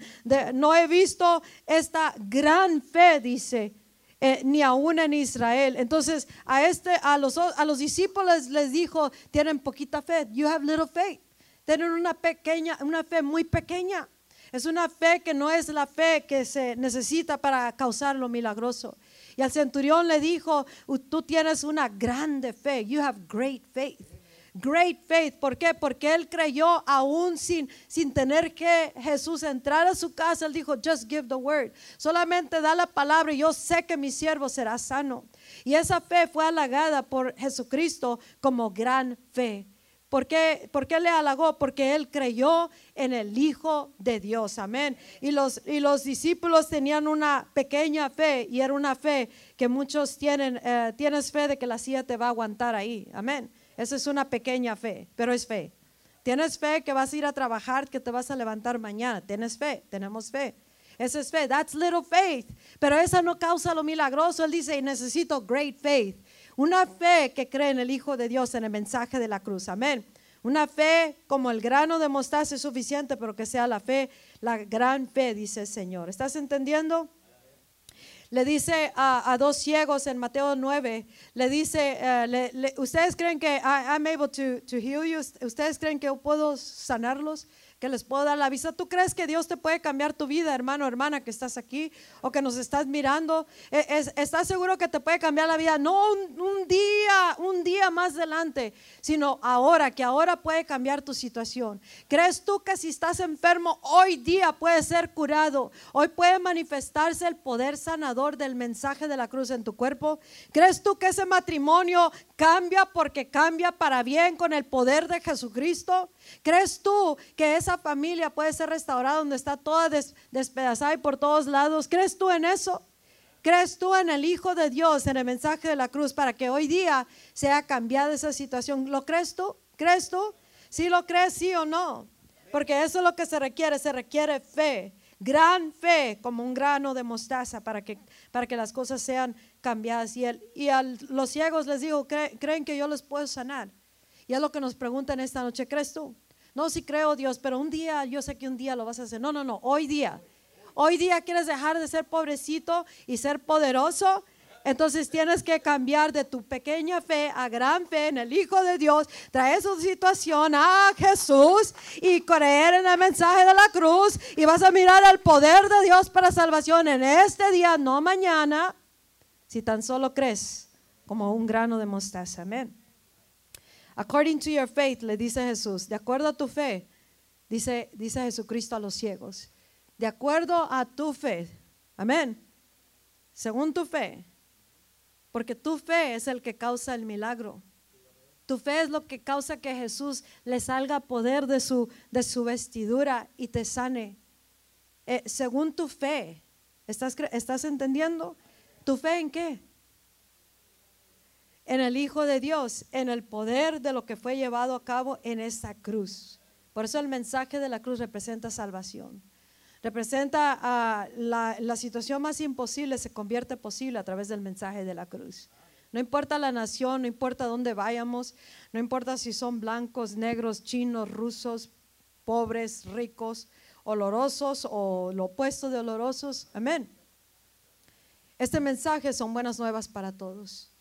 no he visto esta gran fe, dice, eh, ni aún en Israel. Entonces a, este, a, los, a los discípulos les dijo, tienen poquita fe, you have little faith. Tienen una pequeña, una fe muy pequeña. Es una fe que no es la fe que se necesita para causar lo milagroso. Y al centurión le dijo, tú tienes una grande fe, you have great faith great faith. ¿Por qué? Porque él creyó aún sin, sin tener que Jesús entrar a su casa. Él dijo, just give the word. Solamente da la palabra y yo sé que mi siervo será sano. Y esa fe fue halagada por Jesucristo como gran fe. ¿Por qué, ¿Por qué, le halagó? Porque él creyó en el Hijo de Dios. Amén. Y los, y los discípulos tenían una pequeña fe y era una fe que muchos tienen. Eh, tienes fe de que la silla te va a aguantar ahí. Amén. Esa es una pequeña fe, pero es fe. Tienes fe que vas a ir a trabajar, que te vas a levantar mañana. Tienes fe, tenemos fe. Esa es fe, that's little faith. Pero esa no causa lo milagroso. Él dice, necesito great faith. Una fe que cree en el Hijo de Dios, en el mensaje de la cruz. Amén. Una fe como el grano de mostaza es suficiente, pero que sea la fe, la gran fe, dice el Señor. ¿Estás entendiendo? Le dice a, dos ciegos en Mateo 9, le dice, eh, ¿ustedes creen que I'm able to, to heal you? ¿Ustedes creen que puedo sanarlos? Que les puedo dar la vista. ¿Tú crees que Dios te puede cambiar tu vida, hermano, hermana, que estás aquí o que nos estás mirando? E, ¿Estás seguro que te puede cambiar la vida? No un, día, un día más adelante, sino ahora, que ahora puede cambiar tu situación. ¿Crees tú que si estás enfermo, hoy día puede ser curado? Hoy puede manifestarse el poder sanador del mensaje de la cruz en tu cuerpo. ¿Crees tú que ese matrimonio cambia porque cambia para bien con el poder de Jesucristo? ¿Crees tú que esa familia puede ser restaurada donde está toda despedazada y por todos lados? ¿Crees tú en eso? ¿Crees tú en el Hijo de Dios, en el mensaje de la cruz, para que hoy día sea cambiada esa situación? ¿Lo crees tú? ¿Crees tú? Si lo crees, sí o no. Porque eso es lo que se requiere, se requiere fe, gran fe, como un grano de mostaza para que, para que las cosas sean cambiadas. Y, y a los ciegos les digo, ¿creen que yo les puedo sanar? Y es lo que nos preguntan esta noche, ¿crees tú? No, sí creo Dios, pero un día, yo sé que un día lo vas a hacer. No, no, no, hoy día. Hoy día quieres dejar de ser pobrecito y ser poderoso. Entonces tienes que cambiar de tu pequeña fe a gran fe en el Hijo de Dios, traer su situación a Jesús y creer en el mensaje de la cruz y vas a mirar el poder de Dios para salvación en este día, no mañana, si tan solo crees como un grano de mostaza. Amén. According to your faith, le dice Jesús, de acuerdo a tu fe, dice, dice Jesucristo a los ciegos, de acuerdo a tu fe, amén, según tu fe, porque tu fe es el que causa el milagro. Tu fe es lo que causa que Jesús le salga poder de su, de su vestidura y te sane. Eh, según tu fe, ¿estás, ¿estás entendiendo? ¿Tu fe en qué? En el Hijo de Dios, en el poder de lo que fue llevado a cabo en esta cruz. Por eso el mensaje de la cruz representa salvación. Representa la, la situación más imposible se convierte posible a través del mensaje de la cruz. No importa la nación, no importa dónde vayamos, no importa si son blancos, negros, chinos, rusos, pobres, ricos, olorosos o lo opuesto de olorosos. Amén. Este mensaje son buenas nuevas para todos.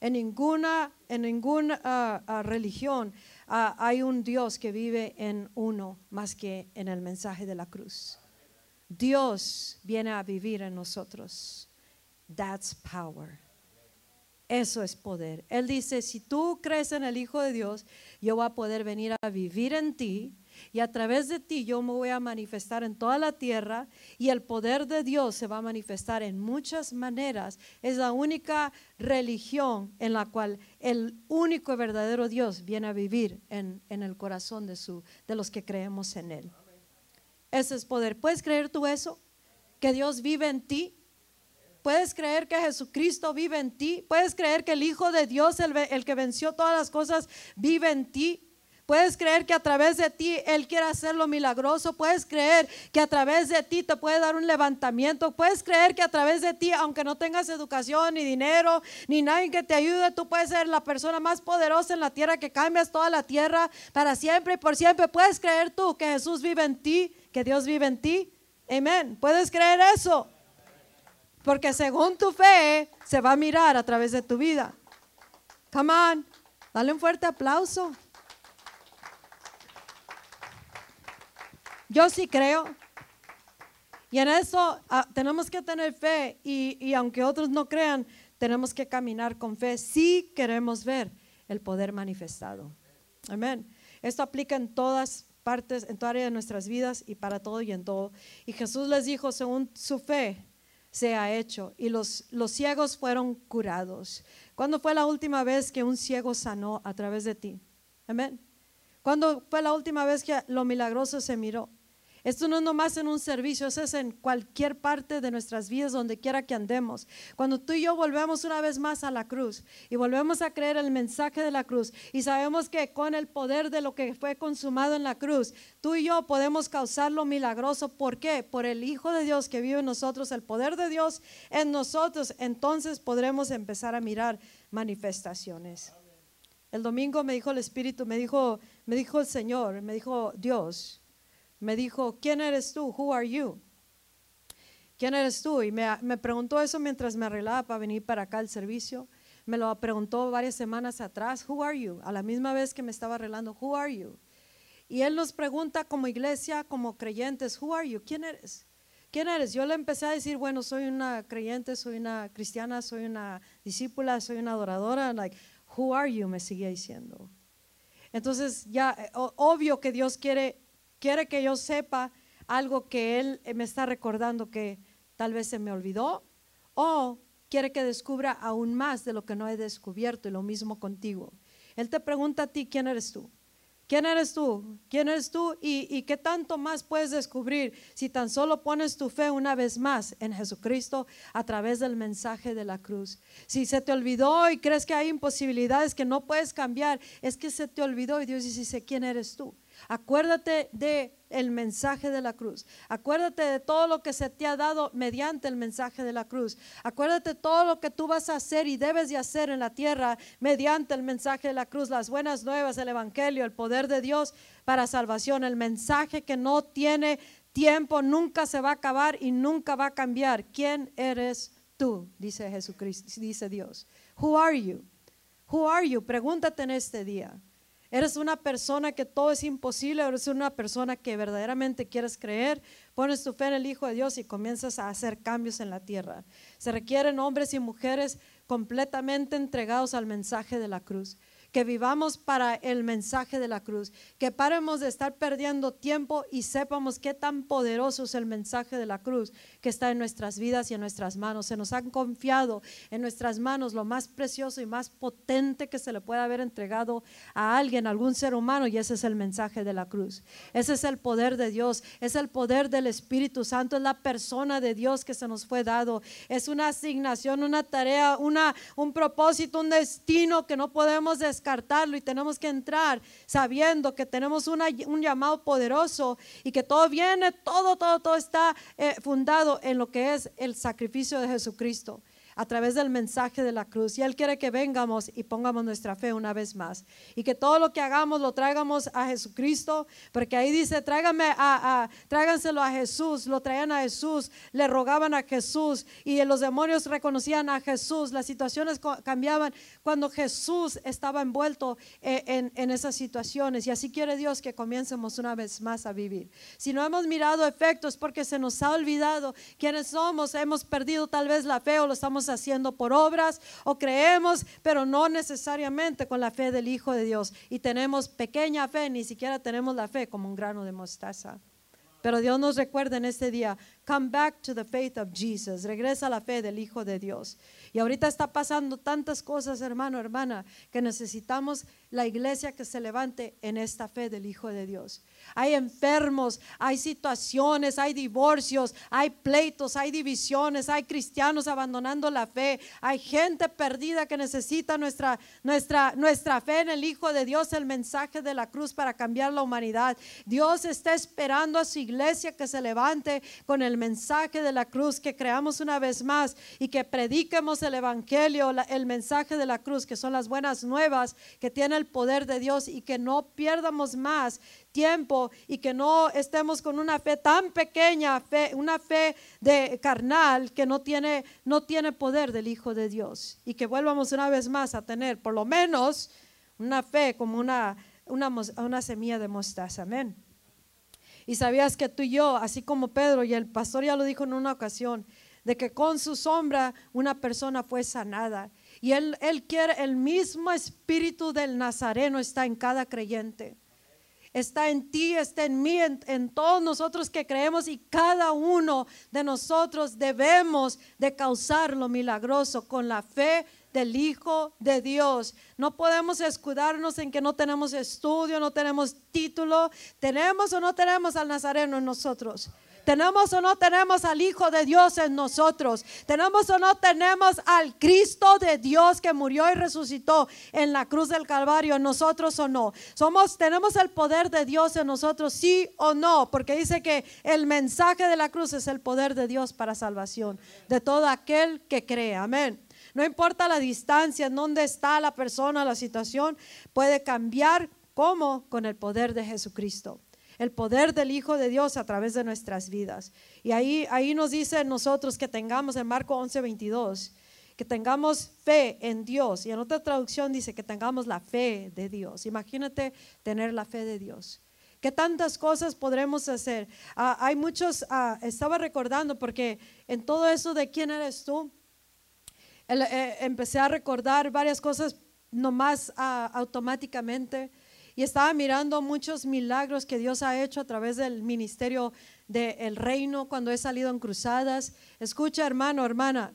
En ninguna, en ninguna ah, ah, religión ah, hay un Dios que vive en uno más que en el mensaje de la cruz. Dios viene a vivir en nosotros. That's power. Eso es poder. Él dice, si tú crees en el Hijo de Dios, yo voy a poder venir a vivir en ti y a través de ti yo me voy a manifestar en toda la tierra y el poder de Dios se va a manifestar en muchas maneras. Es la única religión en la cual el único y verdadero Dios viene a vivir en, en el corazón de, su, de los que creemos en Él. Ese es poder. ¿Puedes creer tú eso? Que Dios vive en ti Puedes creer que Jesucristo vive en ti. Puedes creer que el Hijo de Dios, el, que venció todas las cosas, vive en ti. Puedes creer que a través de ti Él quiere hacerlo milagroso. Puedes creer que a través de ti te puede dar un levantamiento. Puedes creer que a través de ti, aunque no tengas educación, ni dinero, ni nadie que te ayude, tú puedes ser la persona más poderosa en la tierra que cambias toda la tierra para siempre y por siempre. Puedes creer tú que Jesús vive en ti, que Dios vive en ti. Amén. ¿Puedes creer eso? Porque según tu fe se va a mirar a través de tu vida. Come on, dale un fuerte aplauso. Yo sí creo. Y en eso ah, tenemos que tener fe y, y aunque otros no crean, tenemos que caminar con fe si queremos ver el poder manifestado. Amén. Esto aplica en todas partes, en toda área de nuestras vidas y para todo y en todo. Y Jesús les dijo, según su fe, se ha hecho y los, los ciegos fueron curados. ¿Cuándo fue la última vez que un ciego sanó a través de ti? Amén. ¿Cuándo fue la última vez que lo milagroso se miró? Esto no es nomás en un servicio, eso es en cualquier parte de nuestras vidas, donde quiera que andemos. Cuando tú y yo volvemos una vez más a la cruz y volvemos a creer el mensaje de la cruz y sabemos que con el poder de lo que fue consumado en la cruz, tú y yo podemos causar lo milagroso. ¿Por qué? Por el Hijo de Dios que vive en nosotros, el poder de Dios en nosotros, entonces podremos empezar a mirar manifestaciones. El domingo me dijo el Espíritu, me dijo, me dijo el Señor, me dijo Dios me dijo, ¿quién eres tú? Who are you? ¿Quién eres tú? Y me, me preguntó eso mientras me arreglaba para venir para acá al servicio. Me lo preguntó varias semanas atrás, Who are you? A la misma vez que me estaba arreglando, Who are you? Y él nos pregunta como iglesia, como creyentes, Who are you? ¿Quién eres? ¿Quién eres? Yo le empecé a decir, bueno, soy una creyente, soy una cristiana, soy una discípula, soy una adoradora. Like, who are you? Me seguía diciendo. Entonces, ya, eh, obvio que Dios quiere quiere que yo sepa algo que Él me está recordando que tal vez se me olvidó o quiere que descubra aún más de lo que no he descubierto y lo mismo contigo. Él te pregunta a ti, ¿quién eres tú? ¿Quién eres tú? ¿Quién eres tú? ¿Y, y, qué tanto más puedes descubrir si tan solo pones tu fe una vez más en Jesucristo a través del mensaje de la cruz? Si se te olvidó y crees que hay imposibilidades que no puedes cambiar, es que se te olvidó y Dios dice, ¿quién eres tú? Acuérdate de el mensaje de la cruz. Acuérdate de todo lo que se te ha dado mediante el mensaje de la cruz. Acuérdate todo lo que tú vas a hacer y debes de hacer en la tierra mediante el mensaje de la cruz, las buenas nuevas, el evangelio, el poder de Dios para salvación, el mensaje que no tiene tiempo, nunca se va a acabar y nunca va a cambiar. ¿Quién eres tú? Dice Jesucristo, dice Dios. Who are you? Who are you? Pregúntate en este día. Eres una persona que todo es imposible, eres una persona que verdaderamente quieres creer, pones tu fe en el Hijo de Dios y comienzas a hacer cambios en la tierra. Se requieren hombres y mujeres completamente entregados al mensaje de la cruz que vivamos para el mensaje de la cruz, que paremos de estar perdiendo tiempo y sepamos qué tan poderoso es el mensaje de la cruz que está en nuestras vidas y en nuestras manos. Se nos han confiado en nuestras manos lo más precioso y más potente que se le puede haber entregado a alguien, a algún ser humano, y ese es el mensaje de la cruz. Ese es el poder de Dios, es el poder del Espíritu Santo, es la persona de Dios que se nos fue dado, es una asignación, una tarea, una, un propósito, un destino que no podemos descartar descartarlo y tenemos que entrar sabiendo que tenemos un llamado poderoso y que todo viene, todo, todo, todo está eh, fundado en lo que es el sacrificio de Jesucristo a través del mensaje de la cruz. Y Él quiere que vengamos y pongamos nuestra fe una vez más. Y que todo lo que hagamos lo traigamos a Jesucristo, porque ahí dice, tráigame a, tráiganselo a Jesús, lo traían a Jesús, le rogaban a Jesús y los demonios reconocían a Jesús, las situaciones cambiaban cuando Jesús estaba envuelto eh, en, en esas situaciones. Y así quiere Dios que comiencemos una vez más a vivir. Si no hemos mirado efectos porque se nos ha olvidado quiénes somos, hemos perdido tal vez la fe o lo estamos haciendo por obras o creemos, pero no necesariamente con la fe del Hijo de Dios. Y tenemos pequeña fe, ni siquiera tenemos la fe como un grano de mostaza. Pero Dios nos recuerda en este día, come back to the faith of Jesus, regresa a la fe del Hijo de Dios. Y ahorita está pasando tantas cosas, hermano, hermana, que necesitamos la iglesia que se levante en esta fe del Hijo de Dios. Hay enfermos, hay situaciones, hay divorcios, hay pleitos, hay divisiones, hay cristianos abandonando la fe, hay gente perdida que necesita nuestra, nuestra, nuestra fe en el Hijo de Dios, el mensaje de la cruz para cambiar la humanidad. Dios está esperando a su iglesia que se levante con el mensaje de la cruz, que creamos una vez más y que prediquemos el Evangelio, el mensaje de la cruz, que son las buenas nuevas que tiene el poder de Dios y que no pierdamos más tiempo y que no estemos con una fe tan pequeña, fe, una fe de carnal que no tiene, no tiene poder del Hijo de Dios y que vuelvamos una vez más a tener por lo menos una fe como una, una, una semilla de mostaza. Amén. Y sabías que tú y yo, así como Pedro y el pastor ya lo dijo en una ocasión, de que con su sombra una persona fue sanada. Y él, él quiere, el mismo espíritu del Nazareno está en cada creyente está en ti, está en mí, en, todos nosotros que creemos y cada uno de nosotros debemos de causar lo milagroso con la fe del Hijo de Dios. No podemos escudarnos en que no tenemos estudio, no tenemos título, tenemos o no tenemos al Nazareno en nosotros. Tenemos o no tenemos al Hijo de Dios en nosotros. Tenemos o no tenemos al Cristo de Dios que murió y resucitó en la cruz del Calvario en nosotros o no. Somos, tenemos el poder de Dios en nosotros, sí o no, porque dice que el mensaje de la cruz es el poder de Dios para salvación de todo aquel que cree. Amén. No importa la distancia, en dónde está la persona, la situación, puede cambiar. ¿Cómo? Con el poder de Jesucristo el poder del Hijo de Dios a través de nuestras vidas. Y ahí, ahí nos dice nosotros que tengamos en Marco 11, 22, que tengamos fe en Dios. Y en otra traducción dice que tengamos la fe de Dios. Imagínate tener la fe de Dios. ¿Qué tantas cosas podremos hacer? Ah, hay muchos, ah, estaba recordando porque en todo eso de quién eres tú, empecé a recordar varias cosas nomás ah, automáticamente. Y estaba mirando muchos milagros que Dios ha hecho a través del ministerio del reino cuando he salido en cruzadas. Escucha, hermano, hermana.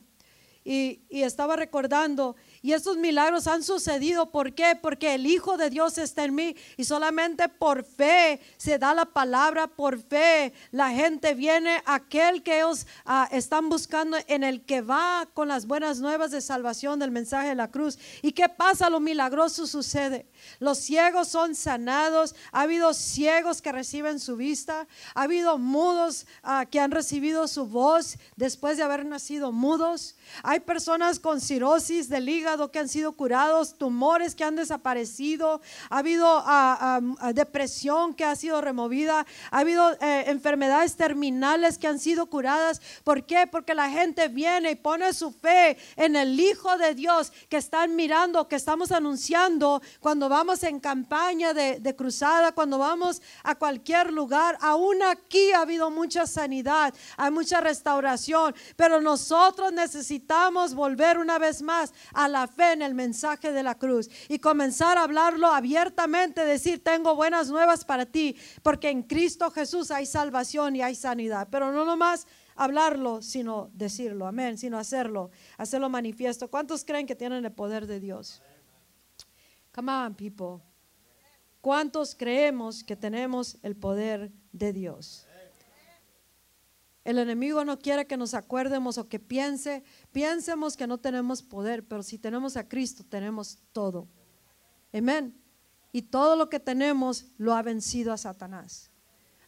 Y estaba recordando y estos milagros han sucedido, ¿por qué? Porque el Hijo de Dios está en mí y solamente por fe se da la palabra, por fe la gente viene, aquel que ellos ah, están buscando, en el que va con las buenas nuevas de salvación del mensaje de la cruz. ¿Y qué pasa? Lo milagroso sucede. Los ciegos son sanados, ha habido ciegos que reciben su vista, ha habido mudos ah, que han recibido su voz después de haber nacido mudos. Hay personas con cirosis del hígado que han sido curados, tumores que han desaparecido, ha habido ah, ah, depresión que ha sido removida, ha habido eh, enfermedades terminales que han sido curadas. ¿Por qué? Porque la gente viene y pone su fe en el Hijo de Dios que están mirando, que estamos anunciando cuando vamos en campaña de, cruzada, cuando vamos a cualquier lugar. Aún aquí ha habido mucha sanidad, hay mucha restauración, pero nosotros necesitamos necesitamos volver una vez más a la fe en el mensaje de la cruz y comenzar a hablarlo abiertamente, decir, tengo buenas nuevas para ti, porque en Cristo Jesús hay salvación y hay sanidad, pero no nomás hablarlo, sino decirlo, amén, sino hacerlo, hacerlo manifiesto. ¿Cuántos creen que tienen el poder de Dios? Come on, people. ¿Cuántos creemos que tenemos el poder de Dios? El enemigo no quiere que nos acuerdemos o que piense, piensemos que no tenemos poder, pero si tenemos a Cristo tenemos todo. Amén. Y todo lo que tenemos lo ha vencido a Satanás.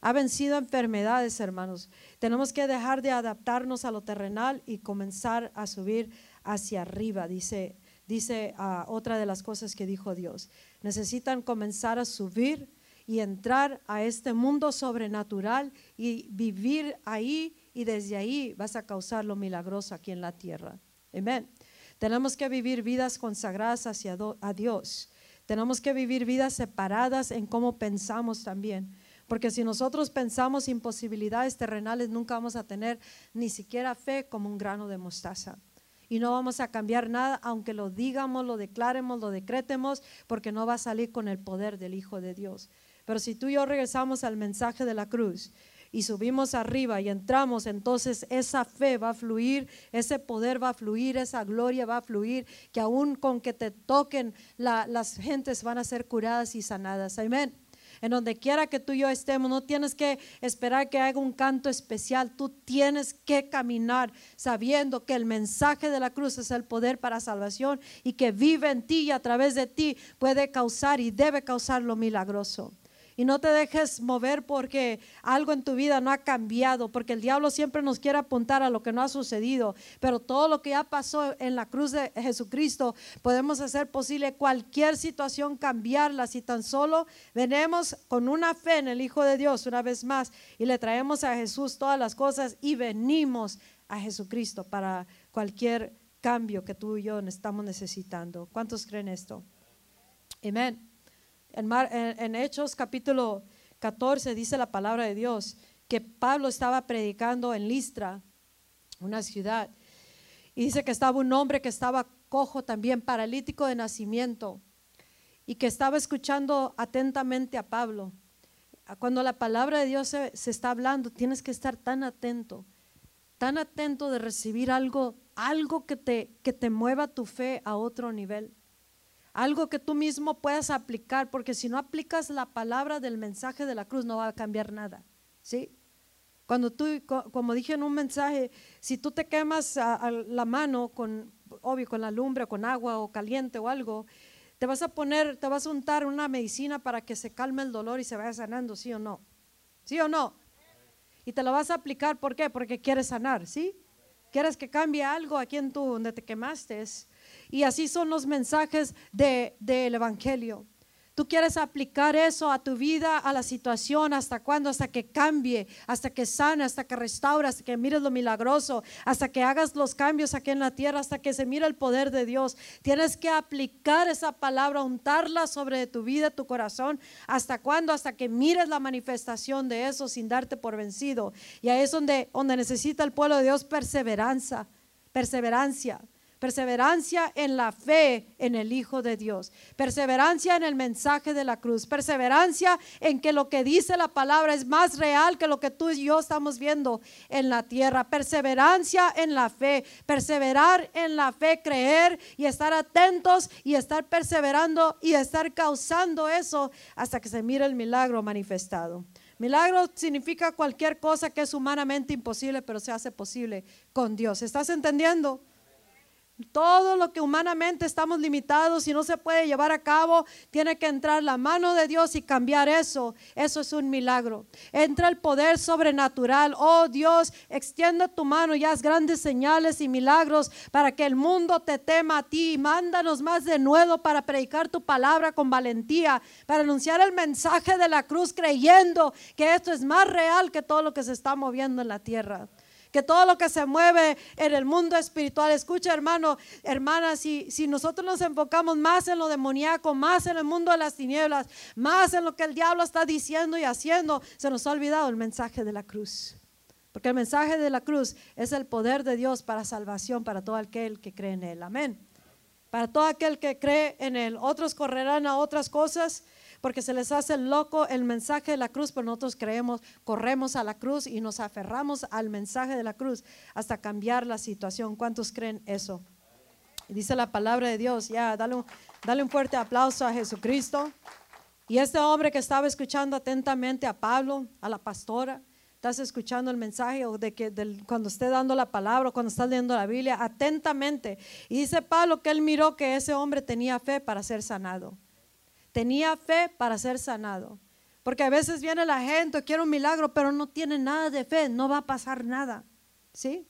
Ha vencido enfermedades, hermanos. Tenemos que dejar de adaptarnos a lo terrenal y comenzar a subir hacia arriba, dice, dice ah, otra de las cosas que dijo Dios. Necesitan comenzar a subir y entrar a este mundo sobrenatural y vivir ahí y desde ahí vas a causar lo milagroso aquí en la tierra. Amén. Tenemos que vivir vidas consagradas hacia a Dios. Tenemos que vivir vidas separadas en cómo pensamos también. Porque si nosotros pensamos imposibilidades terrenales, nunca vamos a tener ni siquiera fe como un grano de mostaza. Y no vamos a cambiar nada, aunque lo digamos, lo declaremos, lo decretemos, porque no va a salir con el poder del Hijo de Dios. Pero si tú y yo regresamos al mensaje de la cruz y subimos arriba y entramos, entonces esa fe va a fluir, ese poder va a fluir, esa gloria va a fluir, que aún con que te toquen, las gentes van a ser curadas y sanadas. Amén. En donde quiera que tú y yo estemos, no tienes que esperar que haga un canto especial. Tú tienes que caminar sabiendo que el mensaje de la cruz es el poder para salvación y que vive en ti y a través de ti puede causar y debe causar lo milagroso. Y no te dejes mover porque algo en tu vida no ha cambiado, porque el diablo siempre nos quiere apuntar a lo que no ha sucedido. Pero todo lo que ya pasó en la cruz de Jesucristo, podemos hacer posible cualquier situación cambiarla si tan solo venemos con una fe en el Hijo de Dios una vez más y le traemos a Jesús todas las cosas y venimos a Jesucristo para cualquier cambio que tú y yo estamos necesitando. ¿Cuántos creen esto? Amén. En, Hechos capítulo 14 dice la palabra de Dios que Pablo estaba predicando en Listra, una ciudad, y dice que estaba un hombre que estaba cojo también, paralítico de nacimiento, y que estaba escuchando atentamente a Pablo. Cuando la palabra de Dios se, se está hablando, tienes que estar tan atento, tan atento de recibir algo, algo que te, que te mueva tu fe a otro nivel algo que tú mismo puedas aplicar, porque si no aplicas la palabra del mensaje de la cruz no va a cambiar nada, ¿sí? Cuando tú, como dije en un mensaje, si tú te quemas a, la mano con, obvio, con la lumbre, con agua o caliente o algo, te vas a poner, te vas a untar una medicina para que se calme el dolor y se vaya sanando, ¿sí o no? ¿Sí o no? Y te lo vas a aplicar, ¿por qué? Porque quieres sanar, ¿sí? Quieres que cambie algo aquí en tu, donde te quemaste. Y así son los mensajes del Evangelio. Tú quieres aplicar eso a tu vida, a la situación, hasta cuándo, hasta que cambie, hasta que sane, hasta que restaure, hasta que mires lo milagroso, hasta que hagas los cambios aquí en la tierra, hasta que se mire el poder de Dios. Tienes que aplicar esa palabra, untarla sobre tu vida, tu corazón. ¿Hasta cuándo? Hasta que mires la manifestación de eso sin darte por vencido. Y ahí es donde, donde necesita el pueblo de Dios perseverancia, perseverancia. Perseverancia en la fe en el Hijo de Dios. Perseverancia en el mensaje de la cruz. Perseverancia en que lo que dice la palabra es más real que lo que tú y yo estamos viendo en la tierra. Perseverancia en la fe. Perseverar en la fe, creer y estar atentos y estar perseverando y estar causando eso hasta que se mire el milagro manifestado. Milagro significa cualquier cosa que es humanamente imposible, pero se hace posible con Dios. ¿Estás entendiendo? Todo lo que humanamente estamos limitados y no se puede llevar a cabo, tiene que entrar la mano de Dios y cambiar eso. Eso es un milagro. Entra el poder sobrenatural. Oh Dios, extiende tu mano y haz grandes señales y milagros para que el mundo te tema a ti. Mándanos más de nuevo para predicar tu palabra con valentía, para anunciar el mensaje de la cruz creyendo que esto es más real que todo lo que se está moviendo en la tierra que todo lo que se mueve en el mundo espiritual, escucha hermano, hermana, si, si nosotros nos enfocamos más en lo demoníaco, más en el mundo de las tinieblas, más en lo que el diablo está diciendo y haciendo, se nos ha olvidado el mensaje de la cruz. Porque el mensaje de la cruz es el poder de Dios para salvación para todo aquel que cree en Él. Amén. Para todo aquel que cree en Él. Otros correrán a otras cosas porque se les hace loco el mensaje de la cruz, pero nosotros creemos, corremos a la cruz y nos aferramos al mensaje de la cruz hasta cambiar la situación. ¿Cuántos creen eso? dice la palabra de Dios, ya, dale un, dale un fuerte aplauso a Jesucristo. Y este hombre que estaba escuchando atentamente a Pablo, a la pastora, estás escuchando el mensaje o de que cuando esté dando la palabra, cuando estás leyendo la Biblia, atentamente. Y dice Pablo que él miró que ese hombre tenía fe para ser sanado. Tenía fe para ser sanado. Porque a veces viene la gente, quiere un milagro, pero no tiene nada de fe, no va a pasar nada. ¿Sí?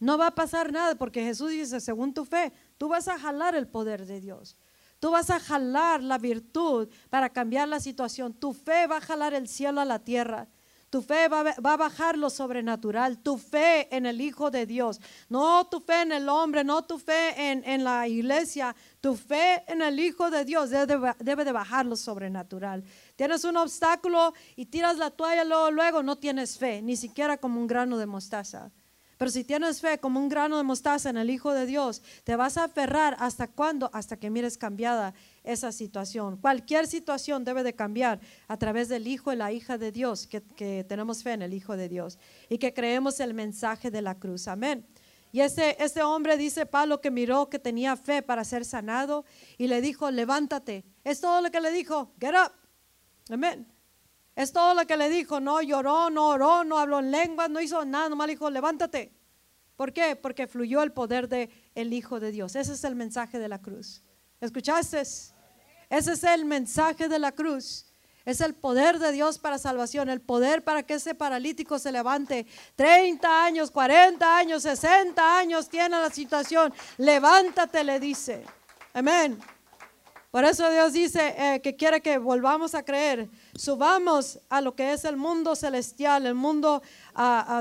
No va a pasar nada porque Jesús dice, según tu fe, tú vas a jalar el poder de Dios. Tú vas a jalar la virtud para cambiar la situación. Tu fe va a jalar el cielo a la tierra. Tu fe va, a bajar lo sobrenatural, tu fe en el Hijo de Dios, no tu fe en el hombre, no tu fe en, la iglesia, tu fe en el Hijo de Dios debe, debe, de bajar lo sobrenatural. Tienes un obstáculo y tiras la toalla luego, luego no tienes fe, ni siquiera como un grano de mostaza. Pero si tienes fe como un grano de mostaza en el Hijo de Dios, te vas a aferrar hasta cuándo? Hasta que mires cambiada esa situación. Cualquier situación debe de cambiar a través del Hijo y la hija de Dios, que, que tenemos fe en el Hijo de Dios y que creemos el mensaje de la cruz. Amén. Y ese, ese hombre dice Pablo que miró que tenía fe para ser sanado y le dijo, levántate. Es todo lo que le dijo, get up. Amén. Es todo lo que le dijo, no lloró, no oró, no habló en lenguas, no hizo nada, nomás le dijo, levántate. ¿Por qué? Porque fluyó el poder del el Hijo de Dios. Ese es el mensaje de la cruz. ¿Escuchaste? Ese es el mensaje de la cruz. Es el poder de Dios para salvación, el poder para que ese paralítico se levante. 30 años, 40 años, 60 años tiene la situación. Levántate, le dice. Amén. Por eso Dios dice eh, que quiere que volvamos a creer, subamos a lo que es el mundo celestial, el mundo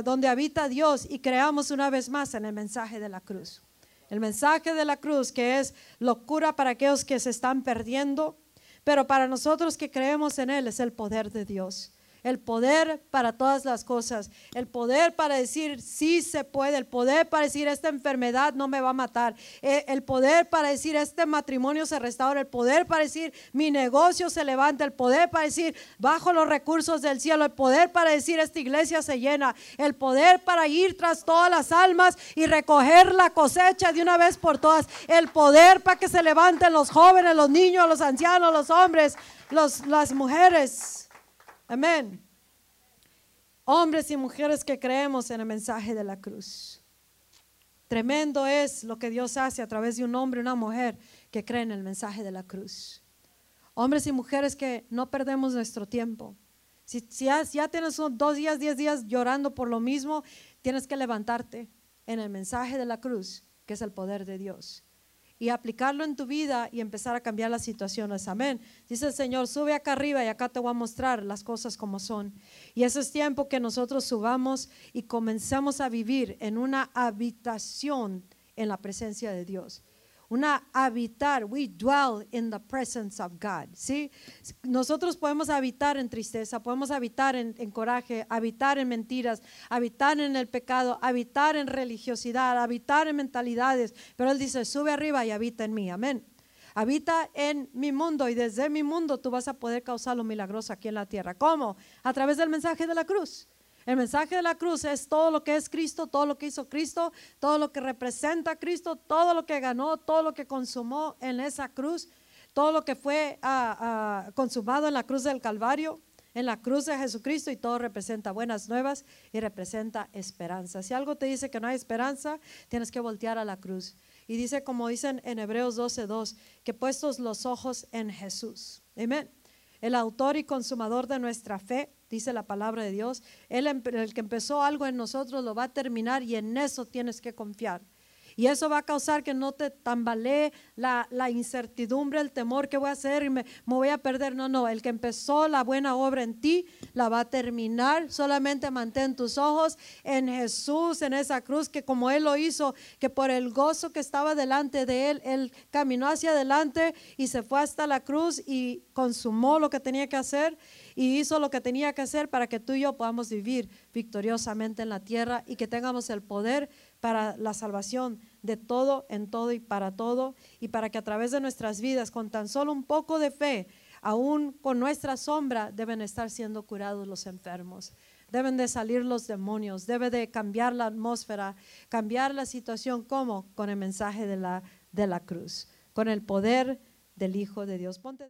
donde habita Dios y creamos una vez más en el mensaje de la cruz. El mensaje de la cruz que es locura para aquellos que se están perdiendo, pero para nosotros que creemos en Él es el poder de Dios el poder para todas las cosas, el poder para decir sí se puede, el poder para decir esta enfermedad no me va a matar, eh, el poder para decir este matrimonio se restaura, el poder para decir mi negocio se levanta, el poder para decir bajo los recursos del cielo, el poder para decir esta iglesia se llena, el poder para ir tras todas las almas y recoger la cosecha de una vez por todas, el poder para que se levanten los jóvenes, los niños, los ancianos, los hombres, los, las mujeres Amén. Hombres y mujeres que creemos en el mensaje de la cruz. Tremendo es lo que Dios hace a través de un hombre y una mujer que creen en el mensaje de la cruz. Hombres y mujeres que no perdemos nuestro tiempo. Si, ya, ya, tienes dos días, diez días llorando por lo mismo, tienes que levantarte en el mensaje de la cruz, que es el poder de Dios y aplicarlo en tu vida y empezar a cambiar las situaciones. Amén. Dice el Señor, sube acá arriba y acá te voy a mostrar las cosas como son. Y eso es tiempo que nosotros subamos y comencemos a vivir en una habitación en la presencia de Dios una habitar, we dwell in the presence of God, ¿sí? Nosotros podemos habitar en tristeza, podemos habitar en, coraje, habitar en mentiras, habitar en el pecado, habitar en religiosidad, habitar en mentalidades, pero Él dice, sube arriba y habita en mí, amén. Habita en mi mundo y desde mi mundo tú vas a poder causar lo milagroso aquí en la tierra. ¿Cómo? A través del mensaje de la cruz. El mensaje de la cruz es todo lo que es Cristo, todo lo que hizo Cristo, todo lo que representa Cristo, todo lo que ganó, todo lo que consumó en esa cruz, todo lo que fue ah, ah, consumado en la cruz del Calvario, en la cruz de Jesucristo y todo representa buenas nuevas y representa esperanza. Si algo te dice que no hay esperanza, tienes que voltear a la cruz. Y dice, como dicen en Hebreos 12:2, que puestos los ojos en Jesús. Amén. El autor y consumador de nuestra fe dice la palabra de Dios. Él, el que empezó algo en nosotros lo va a terminar y en eso tienes que confiar. Y eso va a causar que no te tambalee la, incertidumbre, el temor que voy a hacer y me, me, voy a perder. No, no, el que empezó la buena obra en ti la va a terminar. Solamente mantén tus ojos en Jesús, en esa cruz, que como Él lo hizo, que por el gozo que estaba delante de Él, Él caminó hacia adelante y se fue hasta la cruz y consumó lo que tenía que hacer y hizo lo que tenía que hacer para que tú y yo podamos vivir victoriosamente en la tierra y que tengamos el poder para la salvación de todo, en todo y para todo, y para que a través de nuestras vidas, con tan solo un poco de fe, aún con nuestra sombra, deben estar siendo curados los enfermos. Deben de salir los demonios, debe de cambiar la atmósfera, cambiar la situación, ¿cómo? Con el mensaje de la, de la cruz, con el poder del Hijo de Dios. Ponte